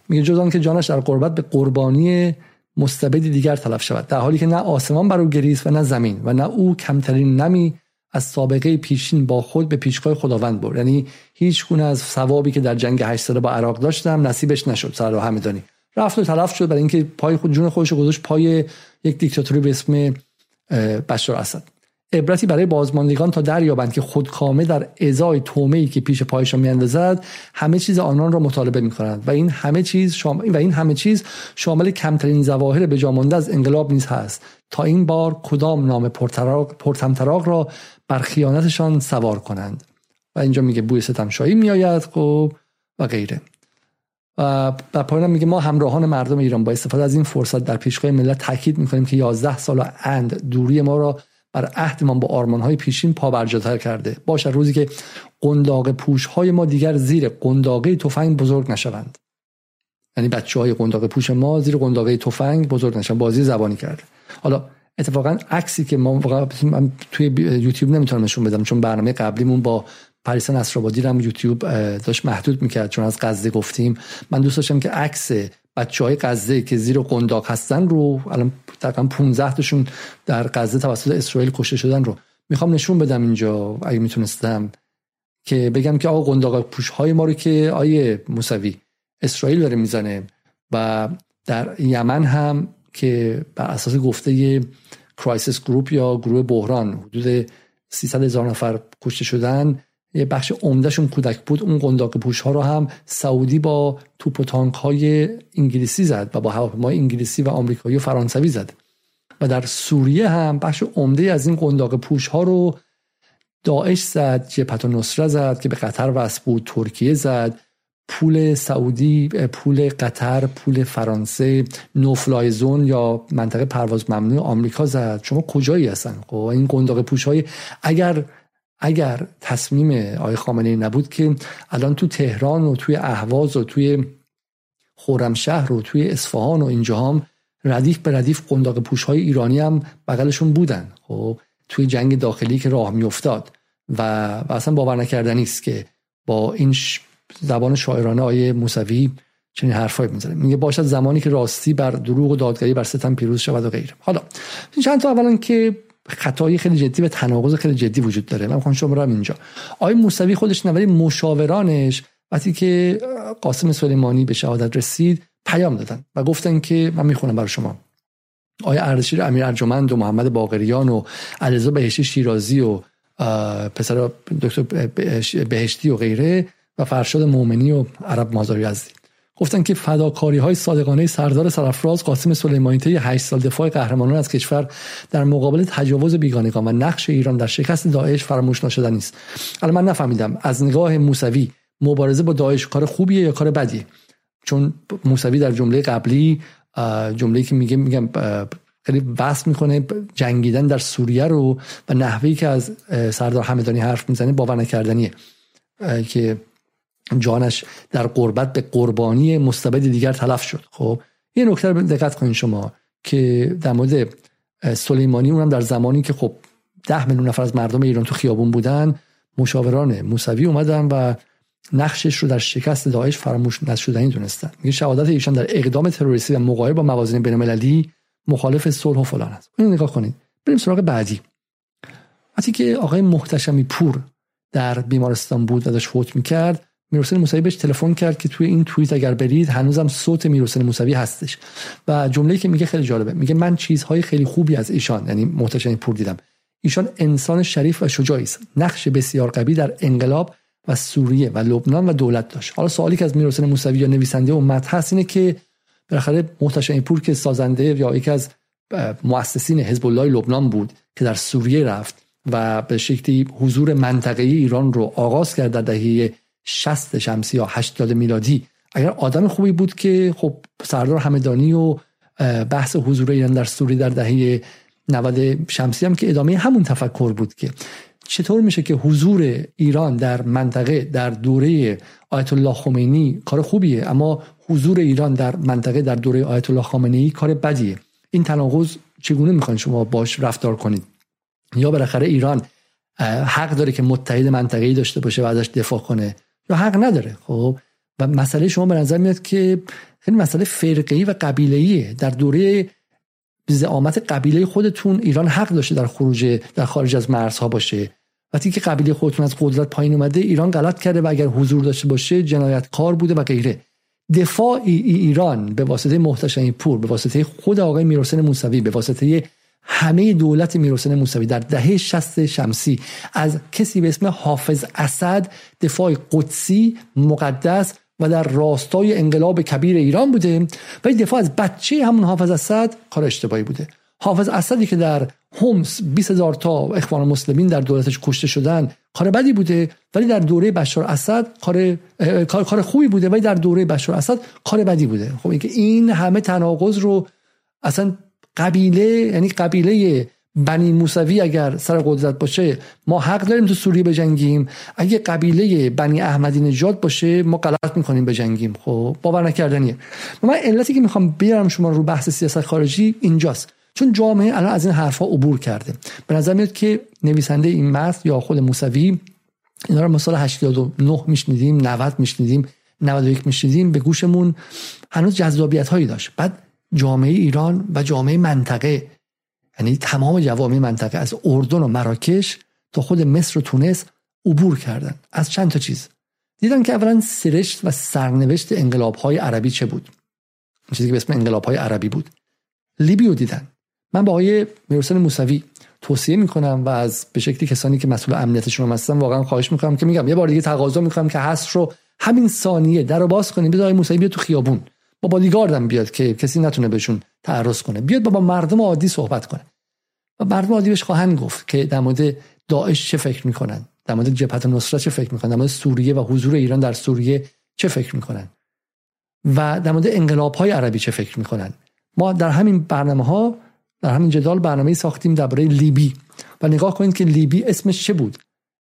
میگه جز که جانش در قربت به قربانی مستبدی دیگر تلف شود. در حالی که نه آسمان بر او گریست و نه زمین و نه او کمترین نمی از سابقه پیشین با خود به پیشگاه خداوند برد. یعنی هیچ گونه از ثوابی که در جنگ هشت ساله با عراق داشتم نصیبش نشد سردار همدانی رفت و تلف شد برای اینکه پای خود جون خودش گذاشت پای یک دیکتاتوری به اسم بشار اسد. عبرتی برای بازماندگان تا دریابند که خودکامه در ازای تومه ای که پیش پایشان میاندازد همه چیز آنان را مطالبه می‌کنند و این همه چیز و این همه چیز شامل کمترین ظواهر به جامانده از انقلاب نیز هست. تا این بار کدام نام پرتمطراق را بر خیانتشان سوار کنند؟ و اینجا میگه بوی ستمشایی میآید خب و غیره. و پایان میگه ما همراهان مردم ایران با استفاده از این فرصت در پیشگاه ملت تاکید می‌کنیم که 11 سال اند دوری ما را بر عهدمان با آرمانهای پیشین پابرجاتر کرده. باشد روزی که قنداق پوش های ما دیگر زیر قنداقه تفنگ بزرگ نشوند. یعنی بچه های قنداق پوش ما زیر قنداقه تفنگ بزرگ نشوند. بازی زبانی کرده. حالا اتفاقا عکسی که ما توی یوتیوب نمی‌تونم نشون بدم چون برنامه قبلیمون با پریس نصرآبادی رو هم یوتیوب داشت محدود می‌کرد چون از غزه گفتیم. من دوست داشتم که عکس بچه های غزه که زیر قنداق هستن رو الان تقریبا 15 تاشون در غزه توسط اسرائیل کشته شدن رو می‌خوام نشون بدم اینجا اگه می‌تونستم که بگم که آقا قنداق پوش های ما رو که آقای موسوی اسرائیل داره می‌زنه و در یمن هم که بر اساس گفته Crisis Group یا گروه بحران حدود 300 هزار نفر کشته شدن یه بخش عمدهشون کودک بود. اون قنداق پوش ها رو هم سعودی با توپ و تانک های انگلیسی زد و با هواپیمای انگلیسی و آمریکایی و فرانسوی زد. و در سوریه هم بخش عمده از این قنداق پوش ها رو داعش زد جبهت نصره زد که به قطر وصل بود ترکیه زد پول سعودی پول قطر پول فرانسه نوفلای زون یا منطقه پرواز ممنوع آمریکا زد. شما کجایی هستن؟ خب این قنداق پوش های اگر اگر تصمیم آقای خامنه نبود که الان تو تهران و توی اهواز و توی خورمشهر و توی اصفهان و اینجا هم ردیف به ردیف قنداق پوش های ایرانی هم بغلشون بودن. خب توی جنگ داخلی که راه میافتاد و, و اصلا باور نکردنی است که با این زبان شاعرانه آیه موسوی چنین حرفایی می‌زنه. میگه باشد زمانی که راستی بر دروغ و دادگری بر ستم پیروز شود و غیره. حالا چند تا اولا که خطایی خیلی جدی و تناقض خیلی جدی وجود داره. من می‌خوام شما اینجا. آقای موسوی خودش نه مشاورانش وقتی که قاسم سلیمانی به شهادت رسید پیام دادن و گفتن که من می‌خونم برای شما. آیا اردشیر امیر ارجمند و محمد باقریان و علیرضا بهشتی شیرازی و پسر دکتر بهشتی و غیره و فرشاد مومنی و عرب مازاری یزدی گفتن که فداکاری های صادقانه سردار سرفراز قاسم سلیمانی طی 8 سال دفاع قهرمانان از کشور در مقابل تجاوز بیگانگان و نقش ایران در شکست داعش فراموش نشدنی است الان من نفهمیدم از نگاه موسوی مبارزه با داعش کار خوبیه یا کار بدیه؟ چون موسوی در جمله قبلی جمله که میگه میگم خیلی بحث می‌کنه جنگیدن در سوریه رو و نحوی که از سردار همدانی حرف می‌زنه باور نکردنیه. که جانش در قربت به قربانی مستبد دیگر تلف شد. خب یه نکته رو دقت کنین شما که در مورد سلیمانی اونم در زمانی که خب ده میلیون نفر از مردم ایران تو خیابون بودن مشاوران موسوی اومدن و نقشش رو در شکست داعش فراموش نشدنی دونستن. میگه شهادت ایشان در اقدام تروریستی و مقایره با موازین بین‌المللی مخالف صلح و فلان است. اینو نگاه کنید بریم سراغ بعدی. وقتی که آقای محتشمی پور در بیمارستان بود و داشت فوت می‌کرد میرحسین موسوی بهش تلفن کرد که توی این توییت اگر برید هنوزم صوت میرحسین موسوی هستش. و جمله‌ای که میگه خیلی جالبه. میگه من چیزهای خیلی خوبی از ایشان یعنی محتشم پور دیدم. ایشان انسان شریف و شجاعی است. نقش بسیار قوی در انقلاب و سوریه و لبنان و دولت داشت. حالا سوالی که از میرحسین موسوی یا نویسنده امت هست اینه که بالاخره محتشم پور که سازنده یا یکی از مؤسسین حزب الله لبنان بود که در سوریه رفت و به شکلی حضور منطقه ایران رو آغاز کرد در دهه 60 شمسی یا 80 میلادی. اگر آدم خوبی بود که خب سردار همدانی و بحث حضور ایران در سوری در دهه 90 شمسی هم که ادامه همون تفکر بود که چطور میشه که حضور ایران در منطقه در دوره آیت الله خمینی کار خوبیه اما حضور ایران در منطقه در دوره آیت الله خامنه‌ای کار بدیه. این تناقض چگونه می‌خواین شما باش رفتار کنید؟ یا بالاخره ایران حق داره که متحد منطقه‌ای داشته باشه و ازش دفاع کنه؟ یا حق نداره. خب؟ و مسئله شما به نظر میاد که خیلی مسئله فرقه‌ای و قبیله‌ایه. در دوره زعامت قبیله خودتون ایران حق داشته در خروج در خارج از مرزها باشه. وقتی که قبیله خودتون از قدرت پایین اومده ایران غلط کرده و اگر حضور داشته باشه جنایتکار بوده و غیره. دفاع ای ایران به واسطه محتشم پور به واسطه خود آقای میرحسین موسوی به واسطه همه دولت میرحسین موسوی در دهه 60 شمسی از کسی به اسم حافظ اسد دفاع قدسی مقدس و در راستای انقلاب کبیر ایران بوده و دفاع از بچه همون حافظ اسد کار اشتباهی بوده. حافظ اسدی که در هومس 20 هزار تا اخوان مسلمین در دولتش کشته شدن کار بدی بوده ولی در دوره بشار اسد کار کار خوبی بوده ولی در دوره بشار اسد کار بدی بوده. خب این همه تناقض رو اصلا قبیله یعنی قبیله بنی موسوی اگر سر قدرت باشه ما حق داریم تو سوریه بجنگیم. اگه قبیله بنی احمدی نژاد باشه ما غلط می‌کنیم بجنگیم. خب باور نکردنیه. من علتی که می‌خوام بیارم شما رو بحث سیاست خارجی اینجاست. چون جامعه الان از این حرفها عبور کرده. به نظر میاد که نویسنده این متن یا خود موسوی اینا رو مثلا 89 میشنیدیم 90 میشنیدیم 91 میشنیدیم به گوشمون هنوز جذابیت هایی داشت. بعد جامعه ایران و جامعه منطقه یعنی تمام جوامع منطقه از اردن و مراکش تا خود مصر و تونس عبور کردن. از چند تا چیز. دیدن که اولا سرشت و سرنوشت انقلاب های عربی چه بود؟ چیزی که به اسم انقلاب های عربی بود. لیبیو دیدن. من با آقای می‌رسن موسوی توصیه می‌کنم و از به شکلی کسانی که مسئول امنیت شما هستن واقعا خواهش می‌کنم که میگم یه بار دیگه تقاضا می‌کنم که حس رو همین ثانیه در رو باز کنیم. بذار موسوی بیاد تو خیابون. با بادیگاردم بیاد که کسی نتونه بهشون تعرض کنه. بیاد با مردم عادی صحبت کنه. و مردم عادی بهش خواهند گفت که در مورد داعش چه فکر می‌کنن؟ در مورد جبهت نصرت چه فکر می‌کنن؟ در مورد سوریه و حضور ایران در سوریه چه فکر می‌کنن؟ و در مورد انقلاب های عربی چه فکر می‌کنن؟ ما در همین برنامه ها در همین جدال برنامه ساختیم درباره لیبی. و نگاه کنید که لیبی اسمش چه بود؟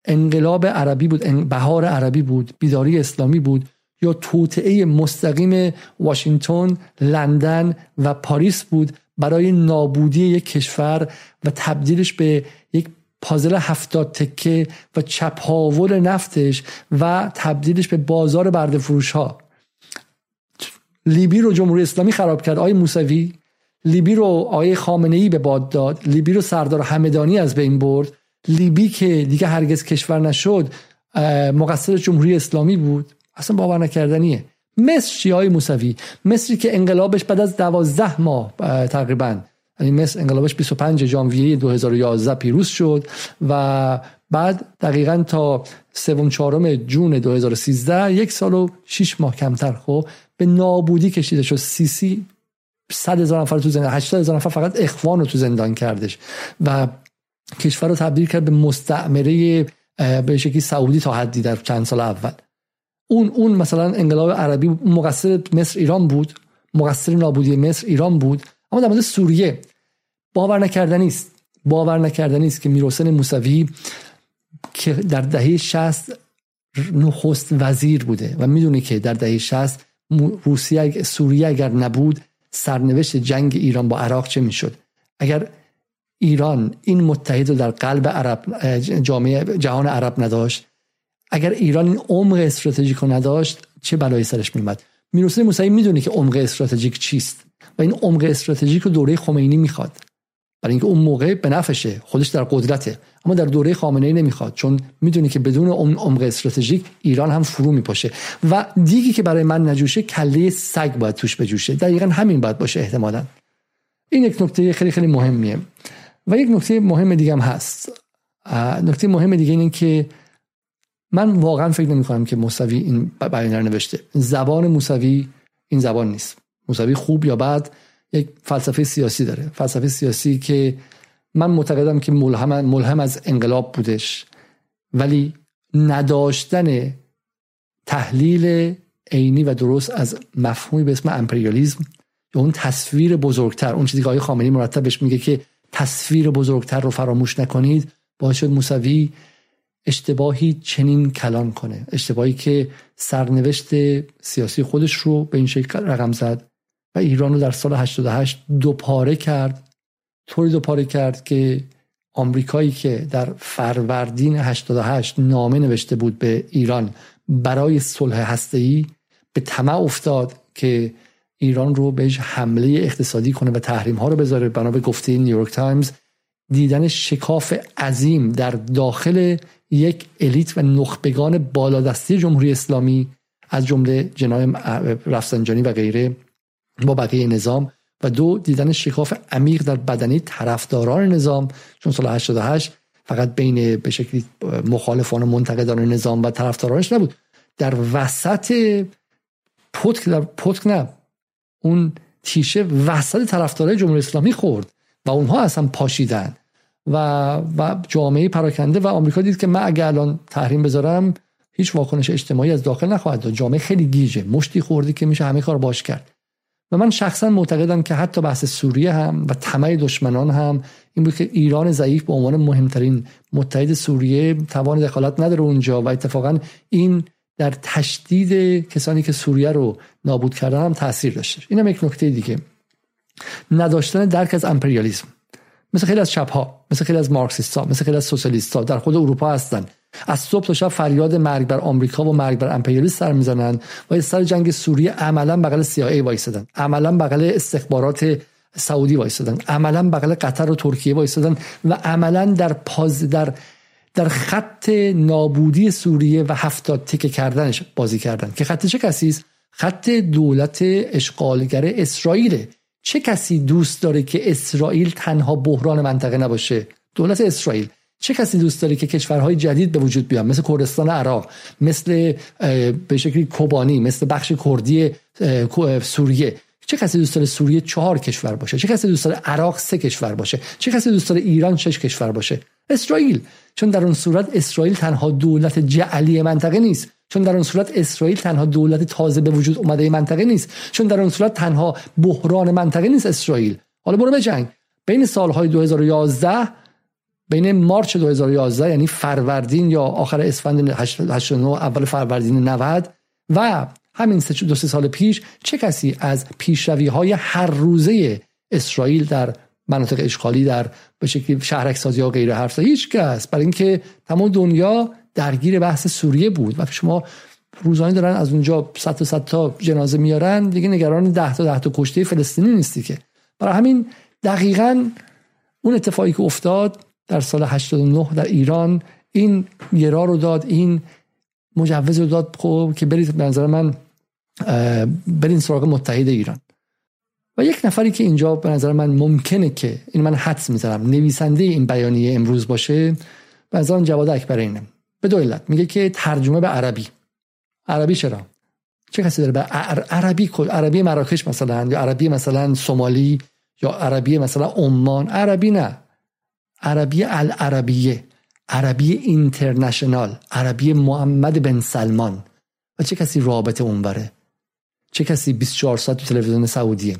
انقلاب عربی بود بهار عربی بود بیداری اسلامی بود یا توطعه مستقیم واشنگتن لندن و پاریس بود برای نابودی یک کشور و تبدیلش به یک پازل هفتاد تکه و چپاول نفتش و تبدیلش به بازار برده فروش ها. لیبی رو جمهوری اسلامی خراب کرد. آقای موسوی لیبی رو آقای خامنه ای به باد داد. لیبی رو سردار همدانی از بین برد. لیبی که دیگه هرگز کشور نشد مقصر جمهوری اسلامی بود. اصلا باور نکردنیه. مصر های موسوی مصری که انقلابش بعد از دوازده ماه تقریبا. یعنی مصر انقلابش 25 ژانویه 2011 پیروز شد و بعد دقیقا تا سوم چهارم جون 2013 یک سال و شیش ماه کمتر. خب به نابودی کشیده شد. سیسی صد هزار نفر تو زندان 80 هزار نفر فقط اخوان رو تو زندان کردش و کشور رو تبدیل کرد به مستعمره به شکلی سعودی تا حدی در چند سال اول. اون اون مثلا انقلاب عربی مقصر مصر ایران بود. مقصر نابودی مصر ایران بود. اما در مورد سوریه باور نکردنی است. باور نکردنی است که میرحسین موسوی که در دهه 60 نخست وزیر بوده و می‌دونی که در دهه 60 روسیه سوریه اگر نبود سرنوشت جنگ ایران با عراق چه می‌شد؟ اگر ایران این متحد رو در قلب عرب جامعه جهان عرب نداشت اگر ایران این عمق استراتژیک رو نداشت چه بلایی سرش میمد میرحسین موسوی می‌دونه که عمق استراتژیک چیست و این عمق استراتژیک رو دوره خمینی می‌خواد. برای اینکه اون موقع به نفشه خودش در قدرته اما در دوره خامنه ای نمی‌خواد چون می‌دونی که بدون اون عمق استراتژیک ایران هم فرو میپاشه. و دیگی که برای من نجوشه کله سگ باید توش بجوشه. دقیقا همین باید باشه احتمالا. این یک نکته خیلی خیلی مهمیه. و یک نکته مهم دیگه هم هست. نکته مهم دیگه اینه که من واقعا فکر نمی کنم که موسوی این بیان رو نوشته. زبان موسوی این زبان نیست. موسوی خوب یا بد یک فلسفه سیاسی داره. فلسفه سیاسی که من معتقدم که ملهم, ملهم از انقلاب بودش ولی نداشتن تحلیل عینی و درست از مفهومی به اسم امپریالیزم یا اون تصویر بزرگتر اون چیزی که آقای خامنه‌ای مرتبش میگه که تصویر بزرگتر رو فراموش نکنید باعث شد موسوی اشتباهی چنین کلان کنه. اشتباهی که سرنوشت سیاسی خودش رو به این شکل رقم زد و ایران رو در سال 88 دوپاره کرد. طوری دوپاره کرد که آمریکایی که در فروردین 88 نامه نوشته بود به ایران برای صلح هسته‌ای به طمع افتاد که ایران رو بهش حمله اقتصادی کنه و تحریم ها رو بذاره. بنا به گفته نیویورک تایمز دیدن شکاف عظیم در داخل یک الیت و نخبگان بالادستی جمهوری اسلامی از جمله جناب رفسنجانی و غیره با بقیه نظام و دو دیدن شکاف عمیق در بدنی طرفداران نظام چون سال 88 فقط بین به شکلی مخالفان و منتقدان نظام و طرفدارانش نبود. در وسط پتک در پتک نه اون تیشه وسط طرفدارای جمهوری اسلامی خورد و اونها اصلا پاشیدن. و و جامعه پراکنده و آمریکا دید که من اگه الان تحریم بذارم هیچ واکنش اجتماعی از داخل نخواهد داد. جامعه خیلی گیجه مشتی خوردی که میشه همه کار باش کرد. و من شخصا معتقدم که حتی بحث سوریه هم و طمع دشمنان هم این بود که ایران ضعیف به عنوان مهمترین متحد سوریه توان دخالت نداره اونجا و اتفاقا این در تشدید کسانی که سوریه رو نابود کردن هم تاثیر داشته. این هم یک نکته دیگه. نداشتن درک از امپریالیسم. مثل خیلی از چپ ها مثل خیلی از مارکسیست ها مثل خیلی از سوسیالیست ها در خود اروپا هستن. از صبح تا شب فریاد مرگ بر آمریکا و مرگ بر امپریالیسم سر می‌زنن و سر جنگ سوریه عملا بغل CIA وایسادن. عملا بغل استخبارات سعودی وایسادن. عملا بغل قطر و ترکیه وایسادن و عملا در پاز در در خط نابودی سوریه و هفتاد تکه کردنش بازی کردن. که خط چه کسی است؟ خط دولت اشغالگر اسرائیل. چه کسی دوست داره که اسرائیل تنها بحران منطقه نباشه؟ دولت اسرائیل. چه کسی دوست داره که کشورهای جدید به وجود بیان؟ مثل کردستان عراق مثل به شکلی کوبانی مثل بخش کردی سوریه. چه کسی دوست داره سوریه چهار کشور باشه؟ چه کسی دوست داره عراق سه کشور باشه؟ چه کسی دوست داره ایران شش کشور باشه؟ اسرائیل. چون در اون صورت اسرائیل تنها دولت جعلی منطقه نیست. چون در اون صورت اسرائیل تنها دولت تازه به وجود اومده منطقه نیست. چون در اون صورت تنها بحران منطقه نیست اسرائیل. حالا برو بجنگ بین سالهای 2011 بین مارچ 2011 یعنی فروردین یا آخر اسفند 89 اول فروردین 90 و همین سه دو سه سال پیش چه کسی از پیشروی های هر روزه اسرائیل در مناطق اشغالی در به شکلی شهرک سازی ها غیره حرف هیچ کس. برای اینکه تمام دنیا درگیر بحث سوریه بود و شما روزانه دارن از اونجا صد تا صد تا جنازه میارن دیگه نگران ده تا ده تا کشته فلسطینی نیستی که. برای همین دقیقا اون اتفاقی که افتاد در سال 89 در ایران این گرا رو داد این مجوز رو داد خب که برید به نظر من برین سراغ متحد ایران. و یک نفری که اینجا به نظر من ممکنه که این من حدس می‌زنم نویسنده این بیانیه امروز باشه به نظر جواد اکبر اینه. به دو علت. میگه که ترجمه به عربی. عربی چرا؟ چه کسی داره به عربی عربی مراکش مثلا یا عربی مثلا سومالی یا عربی مثلا عمان؟ عربی نه. عربی العربیه. عربی اینترنشنال. عربی محمد بن سلمان. و چه کسی رابطه اونوره چه کسی 24 ساعت تو تلویزیون سعودیه؟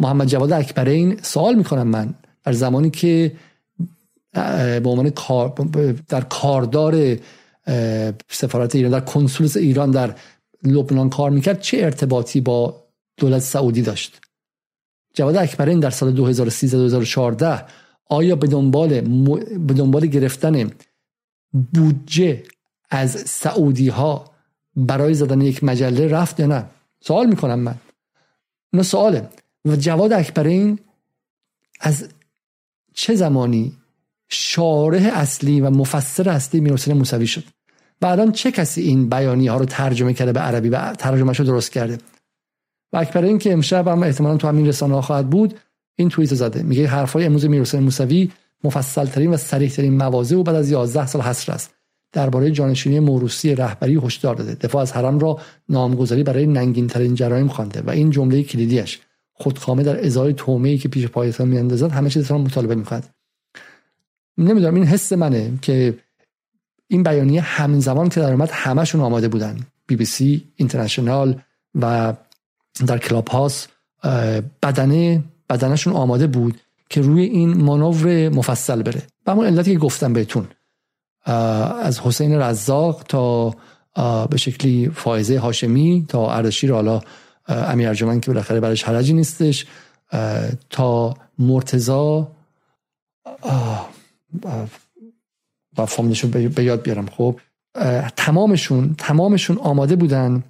محمد جواد اکبرین سوال می‌کنم من. در زمانی که به عنوان در کاردار سفارت ایران در کنسولس ایران در لبنان کار می‌کرد چه ارتباطی با دولت سعودی داشت؟ جواد اکبرین در سال 2013 2014 آیا به دنبال به دنبال گرفتن بودجه از سعودی ها برای زدن یک مجله رفت یا نه؟ سوال می‌کنم من. نه سواله. و جواد اکبرین از چه زمانی شارح اصلی و مفسر اصلی میرحسین موسوی شد؟ و الان چه کسی این بیانی ها رو ترجمه کرده به عربی و ترجمه رو درست کرده؟ و اکبرین که امشب هم احتمالا تو همین رسانه ها خواهد بود این توییت زده. میگه حرفای امروز میرحسین موسوی مفصل ترین و صریح ترین مواضع و بعد از 11 سال حصر است. درباره جانشینی موروسی رهبری هشدار داده. دفاع از حرم را نامگذاری برای ننگین ترین جرایم خوانده و این جمله کلیدیش خودکامه در ازای تومه که پیش پایتان میاندازد همه چیز را مطالبه می‌کند. نمی‌دونم این حس منه که این بیانیه همزمان که در اومد همشون آماده بودن. بی بی سی اینترنشنال و در کلاب هاست بدنه بدنشون آماده بود که روی این مانور مفصل بره. به همون علتی که گفتم بهتون. از حسین رزاق تا به شکلی فائزه هاشمی تا اردشیر حالا امیر ارجمند که بالاخره برش حرجی نیستش تا مرتزا با فاملشون به یاد بیارم. خب تمامشون تمامشون آماده بودن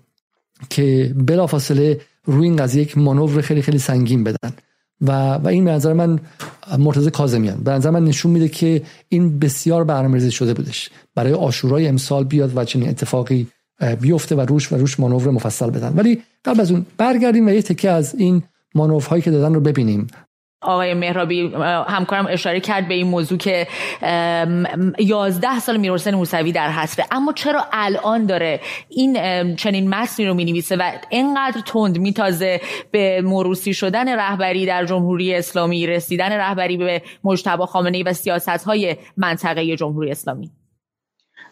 که بلافاصله روی این قضیه یک مانور خیلی خیلی سنگین بدن. و, و این به نظر من مرتضی کاظمیان. به نظر من نشون میده که این بسیار برنامه‌ریزی شده بودش. برای آشورای امسال بیاد و چنین اتفاقی بیفته و روش و روش مانور مفصل بدن. ولی قبل از اون برگردیم و یه تکه از این مانورهایی که دادن رو ببینیم. آقای مهرابی همکارم اشاره کرد به این موضوع که یازده سال میرحسین موسوی در حسره اما چرا الان داره این چنین متنی رو می‌نویسه و اینقدر تند میتازه به موروسی شدن رهبری در جمهوری اسلامی رسیدن رهبری به مجتبی خامنه‌ای و سیاست های منطقه جمهوری اسلامی؟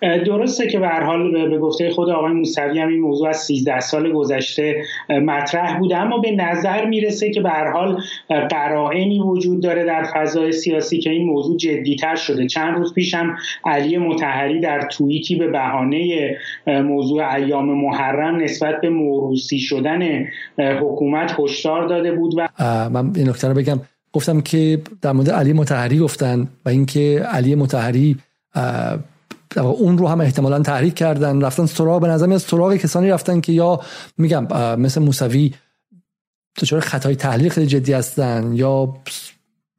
درسته که به حال به گفته خود آقای موسوی هم این موضوع از 13 سال گذشته مطرح بوده اما به نظر می‌رسه که به حال قرائنی وجود داره در فضای سیاسی که این موضوع جدیتر شده. چند روز پیش هم علی متحری در توییتی به بهانه موضوع ایام محرم نسبت به موروسی شدن حکومت هشدار داده بود و من این نکته رو بگم. گفتم که در مورد علی متحری گفتن و اینکه علی متحری اون رو هم احتمالا تحریک کردن رفتن سراغ به نظر از سراغ کسانی رفتن که یا میگم مثل موسوی دچار خطای تحلیل خیلی جدی هستن یا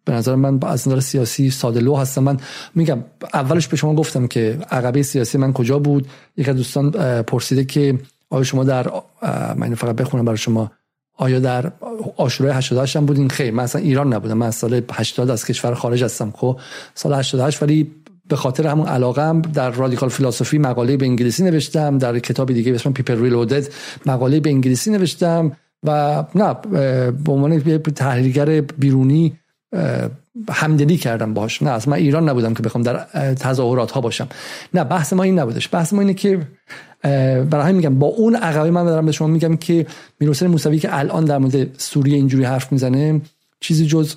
به نظر من از نظر سیاسی ساده لو هستم من میگم اولش به شما گفتم که عقبه سیاسی من کجا بود؟ یک دوستان پرسیده که آیا شما در من فقط بخونم برای شما. آیا در آشورای 88 هم بودین؟ خیر من اصلا ایران نبودم. من سال 80 از کشور خارج هستم خب؟ سال 88 ولی به خاطر همون علاقم در رادیکال فیلسوفی مقاله به انگلیسی نوشتم در کتاب دیگه به اسم پیپر ریلودد مقاله به انگلیسی نوشتم و نه به عنوان تحلیلگر بیرونی همدلی کردم باش نه از من ایران نبودم که بخوام در تظاهرات ها باشم. نه بحث ما این نبودش. بحث ما اینه که برای میگم با اون عقبه من دارم به شما میگم که میرحسین موسوی که الان در مورد سوریه اینجوری حرف می‌زنه چیزی جز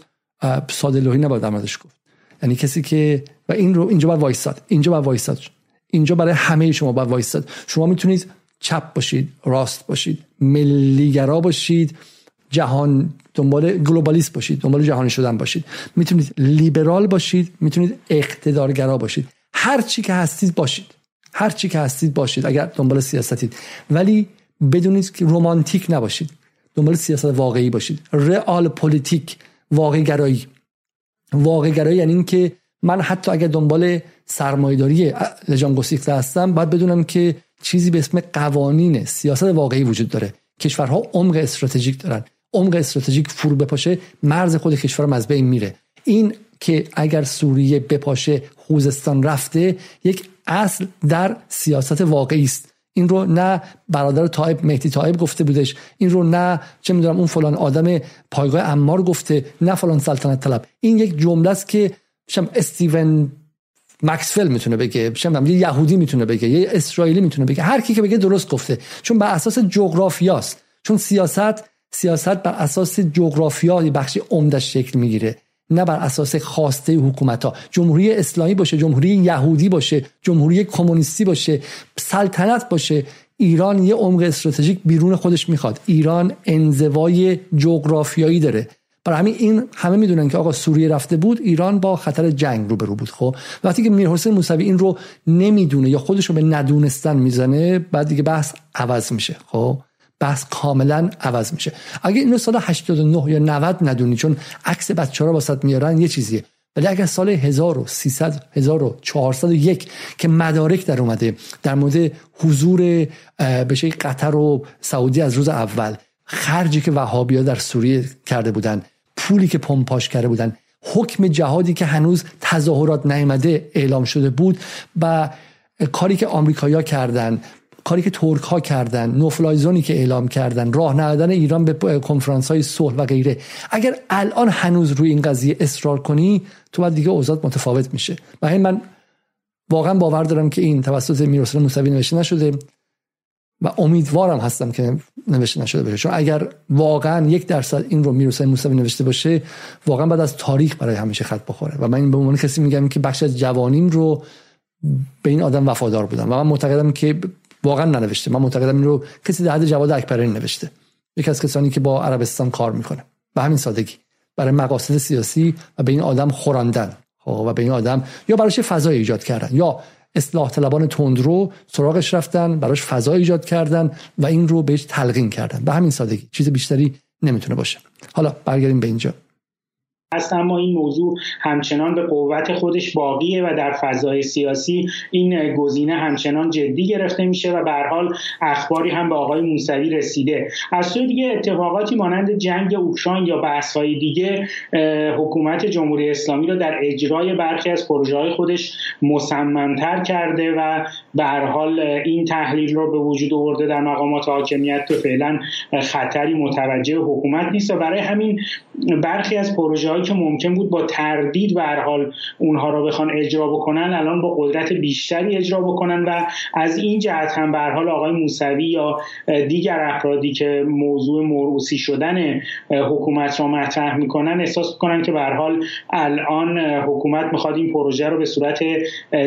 ساده لوحی نباید در گفت. یعنی کسی که و این رو اینجا باید وایستاد. اینجا باید وایستاد. اینجا برای همه شما باید وایستاد. شما می‌تونید چپ باشید راست باشید ملیگرا باشید جهان دنبال globalist باشید دنبال جهانی شدن باشید. می‌تونید لیبرال باشید می‌تونید اقتدارگرا باشید. هر چی که هستید باشید. هر چی که هستید باشید اگر دنبال سیاستید. ولی بدونید که رومانتیک نباشید. دنبال سیاست واقعی باشید. رئال پلیتیک واقعی گرایی واقع گرایی یعنی اینکه من حتی اگر دنبال سرمایداری لجان گسیخته هستم باید بدونم که چیزی به اسم قوانین سیاست واقعی وجود داره. کشورها عمق استراتژیک دارن. عمق استراتژیک فرو بپاشه مرز خود کشور از بین میره. این که اگر سوریه بپاشه خوزستان رفته یک اصل در سیاست واقعی است. این رو نه برادر طایب مهدی طایب گفته بودش. این رو نه چه می‌دونم اون فلان آدم پایگاه امار گفته نه فلان سلطنت طلب. این یک جمله است که شم استیون مکسفل می‌تونه بگه شم یه یهودی می‌تونه بگه یه اسرائیلی می‌تونه بگه هر کی که بگه درست گفته. چون بر اساس جغرافیاست چون سیاست سیاست بر اساس جغرافیا بخشی عمدش شکل می‌گیره. نه بر اساس خواسته حکومت ها جمهوری اسلامی باشه جمهوری یهودی باشه جمهوری کمونیستی باشه سلطنت باشه. ایران یه عمق استراتژیک بیرون خودش می‌خواد. ایران انزوای جغرافیایی داره. برای همین این همه می‌دونن که آقا سوریه رفته بود ایران با خطر جنگ رو برو بود. خب وقتی که میرحسین موسوی این رو نمی‌دونه یا خودش رو به ندونستن می‌زنه بعد دیگه بحث عوض میشه. خب بحث کاملا عوض میشه. اگه اینو سال 89 یا 90 ندونی چون عکس بچه ها واسط میارن یه چیزیه. ولی اگر سال 1300 1401 که مدارک در اومده در مورد حضور بشه قطر و سعودی از روز اول خرجی که وهابیا در سوریه کرده بودن پولی که پمپاش کرده بودن حکم جهادی که هنوز تظاهرات نیامده اعلام شده بود و کاری که آمریکایا کردن کاری که ترک ها کردن نوفلایزونی که اعلام کردن راه ندادن ایران به کنفرانس های صلح و غیره. اگر الان هنوز روی این قضیه اصرار کنی تو بعد دیگه اوضاع متفاوت میشه. و من واقعا باور دارم که این توسط میرحسین موسوی نوشته نشده. و امیدوارم هستم که نوشته نشده باشه. چون اگر واقعا یک درصد این رو میرحسین موسوی نوشته باشه واقعا بعد از تاریخ برای همیشه خط بخوره. و من به عنوان کسی میگم که بخش از جوانیم رو به این آدم وفادار بودم. و من معتقدم که واقعا ننوشته. من معتقدم این رو کسی در حد جواد اکبرانی نوشته. یکی از کسانی که با عربستان کار می‌کنه. به همین سادگی. برای مقاصد سیاسی و به این آدم خوراندن. خب، و به این آدم یا براش فضای ایجاد کردن. یا اصلاح طلبان تندرو سراغش رفتن براش فضا ایجاد کردن و این رو بهش تلقین کردن. به همین سادگی چیز بیشتری نمی‌تونه باشه. حالا برگردیم به اینجا. هست اما این موضوع همچنان به قوت خودش باقیه و در فضای سیاسی این گزینه همچنان جدی گرفته میشه و به حال اخباری هم به آقای موسوی رسیده. از سوی دیگه اتفاقاتی مانند جنگ اوکراین یا بحث‌های دیگه حکومت جمهوری اسلامی رو در اجرای برخی از پروژه های خودش مصممتر کرده و به حال این تحلیل رو به وجود آورده در مقامات حاکمیت که فعلا خطری متوجه حکومت نیست و برای همین برخی از پروژه که ممکن بود با تردید به حال اونها رو بخوان اجرا بکنن الان با قدرت بیشتری اجرا بکنن و از این جهت هم به حال آقای موسوی یا دیگر افرادی که موضوع موروسی شدن حکومت را مطرح می‌کنن احساس می‌کنن که به حال الان حکومت می‌خواد این پروژه رو به صورت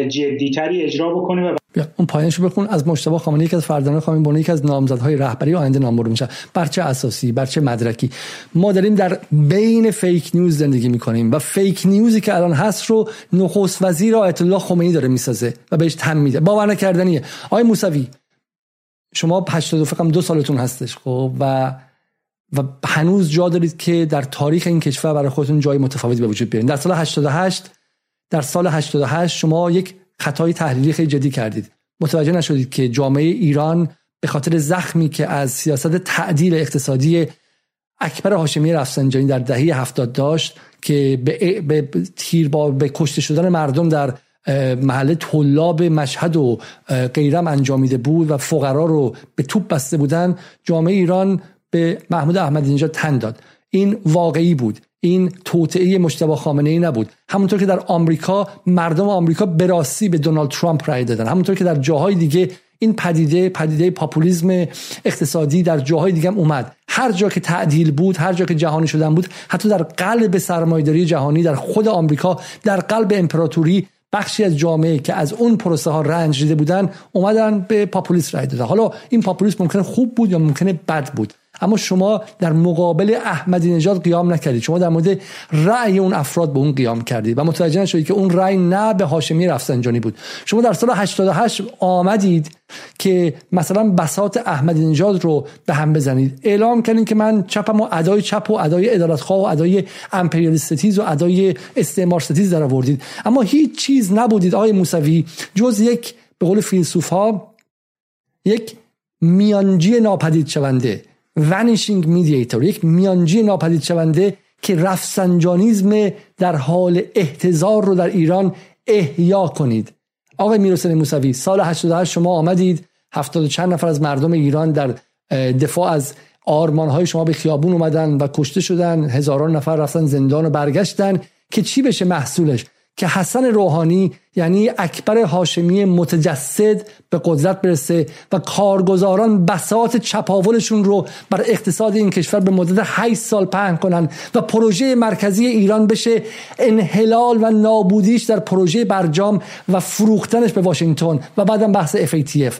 جدیتری اجرا بکنه و اون پایینشو بخون. از مشتبه خامنه‌ای یکی از فردان خامنه‌ای بونه یکی از نامزدهای رهبری آینده نام میشه بر چه اساسی؟ بر چه مدرکی؟ ما داریم در بین فیک نیوز زندگی می‌کنیم و فیک نیوزی که الان هست رو نخست وزیر آیت الله خمینی داره می‌سازه و بهش تم میده. باور نکردنیه. آقای موسوی شما 82 فکر دو سالتون هستش خب و و هنوز جا دارید که در تاریخ این کشور برای خودتون جای متفاوتی به وجود بیارین. در سال 88 در سال 88 شما یک خطای تحلیلی خیلی جدی کردید. متوجه نشدید که جامعه ایران به خاطر زخمی که از سیاست تعدیل اقتصادی اکبر هاشمی رفسنجانی در دهه هفتاد داشت که به, به تیر با به کشته شدن مردم در محله طلاب مشهد و غیرم انجامیده بود و فقرا رو به توپ بسته بودن جامعه ایران به محمود احمدی نژاد تن داد. این واقعی بود. این توطئه مجتبی خامنه ای نبود. همونطور که در آمریکا مردم آمریکا به راستی به دونالد ترامپ رای دادن. همونطور که در جاهای دیگه این پدیده پدیده پاپولیسم اقتصادی در جاهای دیگه هم اومد. هر جا که تعدیل بود هر جا که جهانی شدن بود حتی در قلب سرمایه‌داری جهانی در خود آمریکا در قلب امپراتوری بخشی از جامعه که از اون پروسه ها رنج دیده بودن اومدن به پاپولیسم رای دادن. حالا این پاپولیسم ممکنه خوب بود یا ممکنه بد بود؟ اما شما در مقابل احمدی نژاد قیام نکردید. شما در مورد رأی اون افراد به اون قیام کردید. و متوجه نشدید که اون رأی نه به هاشمی رفسنجانی بود. شما در سال 88 آمدید که مثلا بساط احمدی نژاد رو به هم بزنید. اعلام کردین که من چپم و ادای چپ و ادای ادالتخواه و ادای امپریالیسم ستیز و ادای استعمار ستیز در آوردید. اما هیچ چیز نبودید آقای موسوی جز یک به قول فیلسوف ها یک میانجی ناپدید شونده. vanishing mediator یک میانجی ناپدید شونده که رفسنجانیزم در حال احتضار رو در ایران احیا کنید. آقای میرحسین موسوی سال 88 شما آمدید. هفتاد چند نفر از مردم ایران در دفاع از آرمان های شما به خیابون اومدن و کشته شدن. هزاران نفر رفتن زندان و برگشتن که چی بشه محصولش؟ که حسن روحانی یعنی اکبر هاشمی متجسد به قدرت برسه و کارگزاران بساط چپاولشون رو بر اقتصاد این کشور به مدت 8 سال پهن کنن و پروژه مرکزی ایران بشه انحلال و نابودیش در پروژه برجام و فروختنش به واشنگتن و بعدم بحث FATF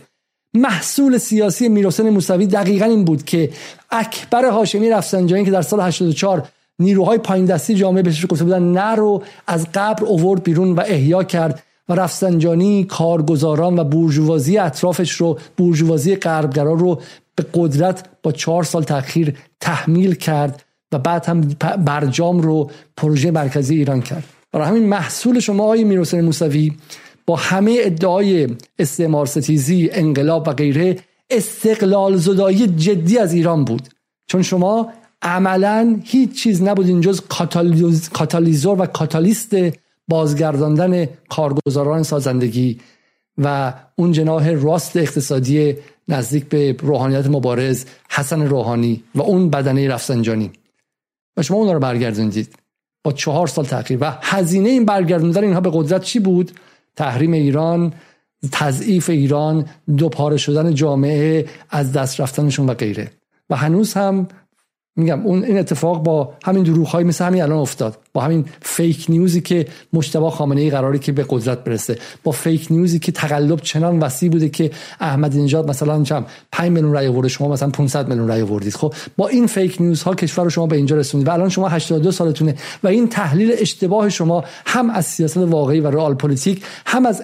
محصول سیاسی میرحسین موسوی دقیقا این بود که اکبر هاشمی رفسنجانی که در سال 84 نیروهای پایین دستی جامعه بهش گفته بودن نه از قبر اوورد بیرون و احیا کرد و رفسنجانی کارگزاران و بورژوازی اطرافش رو بورژوازی غربگرا رو به قدرت با چهار سال تاخیر تحمیل کرد و بعد هم برجام رو پروژه مرکزی ایران کرد. برای همین محصول شما آقای میرحسین موسوی با همه ادعای استعمار ستیزی انقلاب و غیره استقلال زدایی جدی از ایران بود. چون شما عملا هیچ چیز نبود جز کاتالیزور و کاتالیست بازگرداندن کارگزاران سازندگی و اون جناح راست اقتصادی نزدیک به روحانیت مبارز حسن روحانی و اون بدنه رفسنجانی. و شما اونا رو برگردوندید. با چهار سال تاخیر و هزینه این برگردوندن اینها به قدرت چی بود؟ تحریم ایران تضعیف ایران دو پاره شدن جامعه از دست رفتنشون و غیره. و هنوز هم میگم اون این اتفاق با همین دروغ مثل همین الان افتاد. با همین fake news ی که مجتبی خامنه ای قراره که به قدرت برسه. با fake news ی که تقلب چنان وسیع بوده که احمدی نژاد مثلا چم 5 میلیون رای آورده شما مثلا 500 میلیون رای آوردید. خب با این fake news ها کشور رو شما به اینجا رسوندید و الان شما 82 سالتونه و این تحلیل اشتباه شما هم از سیاست واقعی و رئال پلیتیک هم از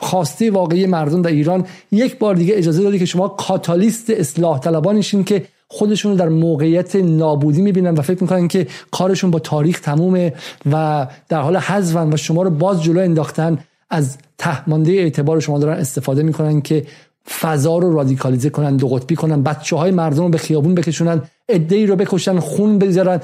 خواسته واقعی مردم در ایران یک بار دیگه اجازه دادی که شما کاتالیست اصلاح طلبانشین که خودشون رو در موقعیت نابودی می‌بینن و فکر می‌کنن که کارشون با تاریخ تمومه و در حال حذفن و شما رو باز جلو انداختن. از تهمانده اعتبار شما دارن استفاده می‌کنن که فضا رو رادیکالیزه کنن دو قطبی کنن بچه های مردم رو به خیابون بکشونن ای رو بکشن خون بذارن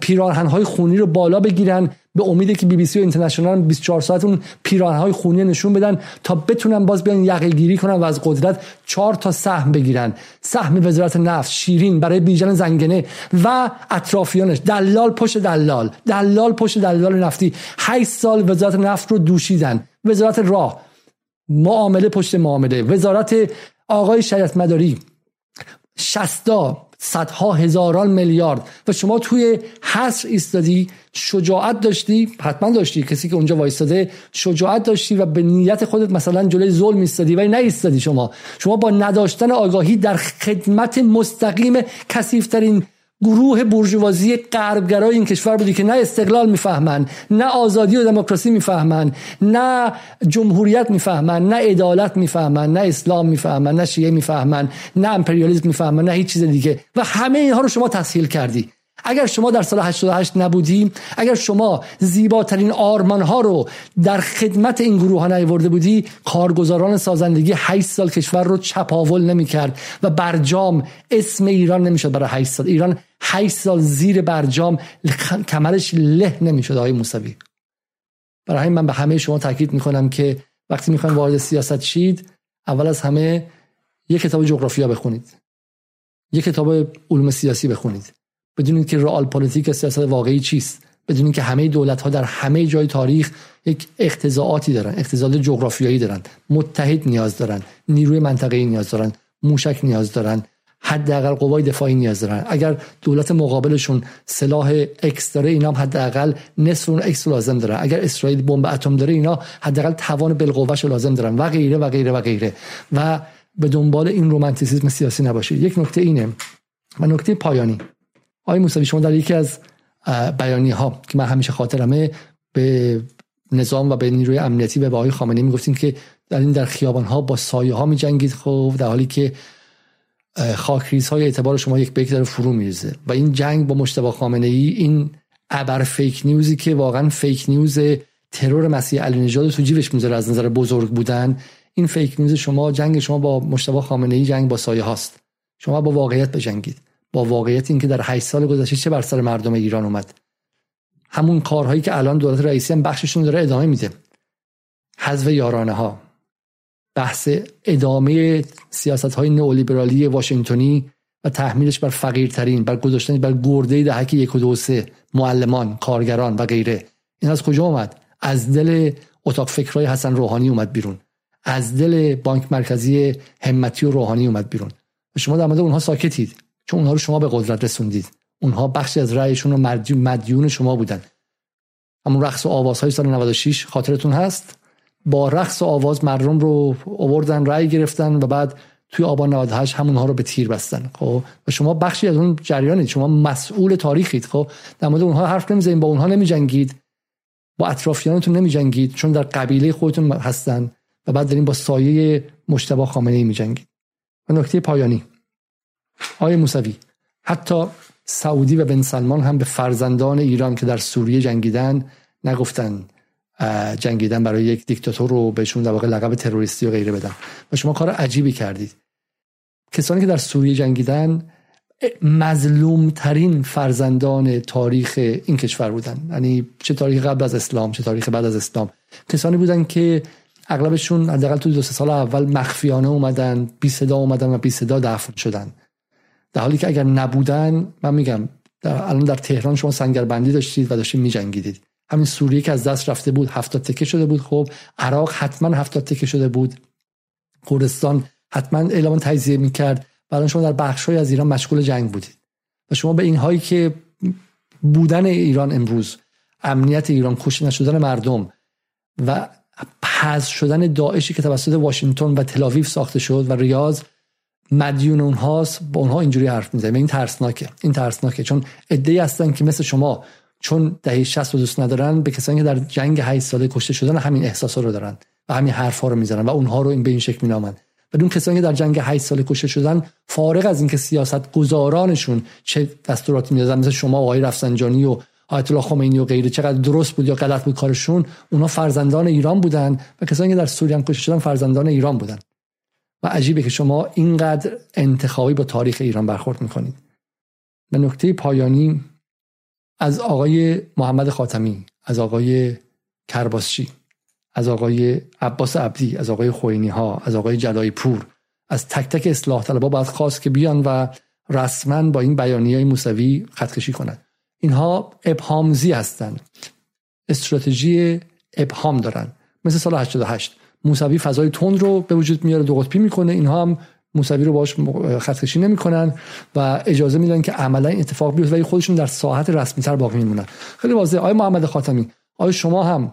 پیراهن های خونی رو بالا بگیرن. به امیدی که بی بی سی و اینترنشنال 24 ساعت اون پیراهن های خونی نشون بدن تا بتونن باز بیان یقه گیری کنن و از قدرت چهار تا سهم بگیرن. سهم وزارت نفت شیرین برای بیژن زنگنه و اطرافیانش. دلال پشت دلال. دلال پشت دلال نفتی. 8 سال وزارت نفت رو دوشیدن. وزارت راه. معامله پشت معامله. وزارت آقای شریعت مداری. شستا صدها هزاران میلیارد. و شما توی حصر ایستادی شجاعت داشتی؟ حتما داشتی. کسی که اونجا وایستاده شجاعت داشتی و به نیت خودت مثلا جلوی ظلم ایستادی ولی نه ایستادی شما. شما با نداشتن آگاهی در خدمت مستقیم کثیفترین گروه برجوازی غربگرای این کشور بودی که نه استقلال می‌فهمن نه آزادی و دموکراسی می‌فهمن نه جمهوریت می‌فهمن نه عدالت می‌فهمن نه اسلام می‌فهمن نه شیعه می‌فهمن نه امپریالیسم می‌فهمن نه هیچ چیز دیگه. و همه اینها رو شما تسهیل کردی. اگر شما در سال 88 نبودی اگر شما زیباترین آرمان ها رو در خدمت این گروه ها نیورده بودی کارگزاران سازندگی 8 سال کشور رو چپاول نمی کرد و برجام اسم ایران نمی‌شد برای 8 سال. ایران 8 سال زیر برجام کمرش له نمی‌شد آقای موسوی. برای همین من به همه شما تاکید می‌کنم که وقتی می‌خواین وارد سیاست شید اول از همه یک کتاب جغرافیا بخونید. یک کتاب علوم سیاسی بخونید. بدونید که رئال پلیتیک سیاست واقعی چیست بدونید که همه دولت ها در همه جای تاریخ یک اقتضائاتی دارن اقتضائات جغرافیایی دارن متحد نیاز دارن نیروی منطقه‌ای نیاز دارن موشک نیاز دارن حداقل قوای دفاعی نیاز دارن. اگر دولت مقابلشون سلاح X داره اینا حداقل نصف اون X لازم دارن. اگر اسرائیل بمب اتم داره اینا حداقل توان بالقوهش لازم دارن. و غیره و غیره و غیره. و به دنبال این رومانتیسیسم سیاسی نباشید. یک نکته اینه. و نکته پایانی. آقای موسوی شما در یکی از بیانیه ها که من همیشه خاطرمه به نظام و به نیروی امنیتی و به آقای خامنه‌ای می‌گفتیم که در این در خیابان ها با سایه ها می جنگید خب در حالی که خاکریز های اعتبار شما یک به یک داره فرو میریزه. و این جنگ با مجتبی خامنه ای این ابر fake news ی که واقعا fake news ترور مسیح علی نژاد تو جیبش می‌ذاره از نظر بزرگ بودن این fake news شما جنگ شما با مجتبی خامنه ای جنگ با سایه هاست شما با واقعیت بجنگید. با واقعیت اینکه در 8 سال گذشته چه بر سر مردم ایران اومد. همون کارهایی که الان دولت رئیسی هم بخششون داره ادامه میده. حذف یارانه ها بحث ادامه سیاست های نئولیبرالی واشنگتنی و تحمیلش بر فقیرترین بر گذاشتن بر گرده دهک یک و دو سه معلمان کارگران و غیره. این از کجا اومد؟ از دل اتاق فکرهای حسن روحانی اومد بیرون. از دل بانک مرکزی همتی و روحانی اومد بیرون. شما در مورد اونها ساکتید. چون اونها رو شما به قدرت رسوندید. اونها بخشی از رأیشون رو مدیون شما بودن. همون رقص و آوازهای سال 96 خاطرتون هست. با رقص و آواز مردم رو آوردن رأی گرفتن و بعد توی آبان 98 همونها رو به تیر بستن. خب؟ و شما بخشی از اون جریانید. شما مسئول تاریخید. خب؟ در مورد اونها حرف نمی‌زنید. با اونها نمیجنگید. با اطرافیانتون نمیجنگید. چون در قبیله خودتون هستن و بعد دارین با سایه مشتبه خامنه ای میجنگید. و نکته پایانی. آقای موسوی حتی سعودی و بن سلمان هم به فرزندان ایران که در سوریه جنگیدن نگفتن جنگیدن برای یک دیکتاتور رو بهشون در واقع لقب تروریستی و غیره بدن. و شما کار عجیبی کردید. کسانی که در سوریه جنگیدن مظلوم ترین فرزندان تاریخ این کشور بودن. یعنی چه تاریخ قبل از اسلام چه تاریخ بعد از اسلام. کسانی بودن که اغلبشون حداقل تو دو سال اول مخفیانه اومدن بی صدا اومدن و بی صدا دفن شدن. در حالی که اگر نبودن من میگم در الان در تهران شما سنگربندی داشتید و داشتید میجنگیدید. همین سوریه که از دست رفته بود هفتاد تکه شده بود. خب عراق حتما هفتاد تکه شده بود. کردستان حتما اعلام تجزیه می‌کرد. برای شما در بخشهایی از ایران مشغول جنگ بودید. و شما به این هایی که بودن ایران امروز امنیت ایران کشته نشدن مردم و پز شدن داعشی که توسط واشنگتن و تلاویف ساخته شد و ریاض مدیون اونهاست با اونها اینجوری حرف می‌زنه این ترسناکه. این ترسناکه. چون ای هستن که مثل شما چون دهه 60 رو دوست ندارن به کسانی که در جنگ 8 ساله کشته شدن همین احساسا رو دارن و همین حرفا رو می‌زنن و اونها رو این به این شکل مینامن. و اون کسانی که در جنگ 8 ساله کشته شدن فارغ از اینکه سیاست گذارانشون چه دستوراتی می‌دادن مثل شما آقای رفسنجانی و آیت الله خمینی و غیره چقدر درست بود یا غلط بود کارشون اونها فرزندان ایران بودن و کسانی که در سوریه کشته شدن فرزندان ایران بودن. و عجیبه که شما اینقدر انتخابی با تاریخ ایران برخورد می‌کنید. به نکته پایانی از آقای محمد خاتمی از آقای کرباسچی از آقای عباس عبدی از آقای خوینی ها از آقای جلای پور از تک تک اصلاح طلبا باید خواست که بیان و رسما با این بیانیه موسوی خطکشی کنند. اینها ابهامزی هستند. استراتژی ابهام دارن مثل سال 88 موسوی فضای تند رو به وجود میاره دو قطبی می‌کنه. اینها هم موسوی رو باش خطکشی نمی‌کنن و اجازه میدن که عملا این اتفاق بیفته ولی خودشون در ساحت رسمی تر باقی میمونن. خیلی واضحه. آقای محمد خاتمی آیا شما هم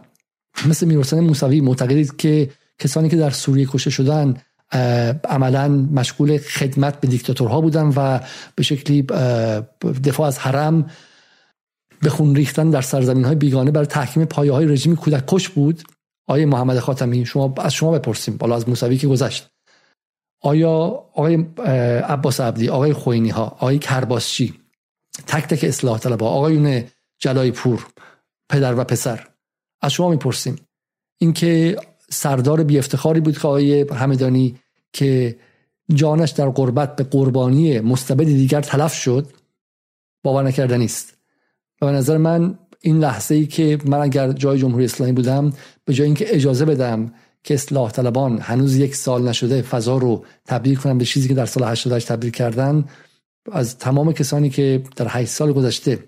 مثل میرحسین موسوی معتقدید که کسانی که در سوریه کشته شدن عملا مشغول خدمت به دیکتاتورها بودن و به شکلی دفاع از حرم به خون ریختن در سرزمین های بیگانه برای تحکیم پایه های رژیم کودک کش بود؟ آیه محمد خاتمی شما از شما بپرسیم بالا از موسوی که گذشت. آیا آقای عباس عبدی آقای خوینی ها آقای کرباسچی تک تک اصلاح طلبها آقایون جلای پور پدر و پسر از شما می‌پرسیم. اینکه سردار بی افتخاری بود که آقای همدانی که جانش در قربت به قربانی مستبد دیگر تلف شد باور نکردنی است. و به نظر من این لحظه ای که من اگر جای جمهوری اسلامی بودم به جای اینکه اجازه بدم که اصلاح طلبان هنوز یک سال نشده فضا رو تبدیل کنم به چیزی که در سال 88 تبدیل کردن از تمام کسانی که در 8 سال گذشته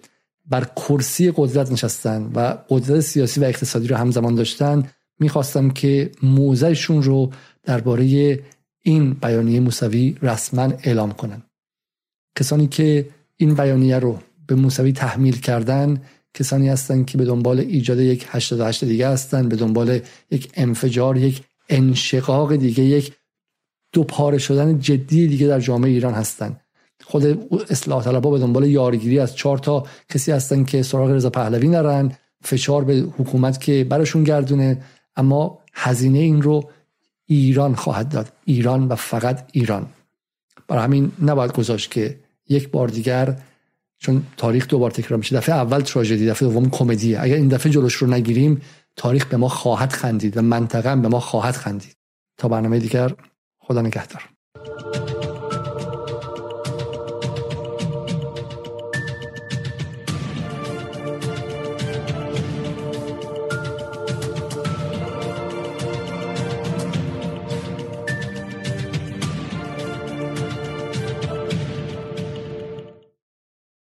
بر کرسی قدرت نشستن و قدرت سیاسی و اقتصادی رو همزمان داشتن می‌خواستم که موضعشون رو درباره این بیانیه موسوی رسما اعلام کنن. کسانی که این بیانیه رو به موسوی تحمیل کردن کسانی هستند که به دنبال ایجاد یک 88 دیگه هستند به دنبال یک انفجار یک انشقاق دیگه یک دو پاره شدن جدی دیگه در جامعه ایران هستند خود اصلاح طلبها به دنبال یارگیری از چهار تا کسی هستن که سراغ رضا پهلوی نرن فشار به حکومت که براشون گردونه اما هزینه این رو ایران خواهد داد. ایران و فقط ایران. برای همین نباید گذاشت که یک بار دیگر چون تاریخ دوبار تکرار میشه. دفعه اول تراژدی دفعه دوم کمدیه. اگر این دفعه جلوش رو نگیریم تاریخ به ما خواهد خندید و منطقه به ما خواهد خندید. تا برنامه دیگر خدا نگهدار.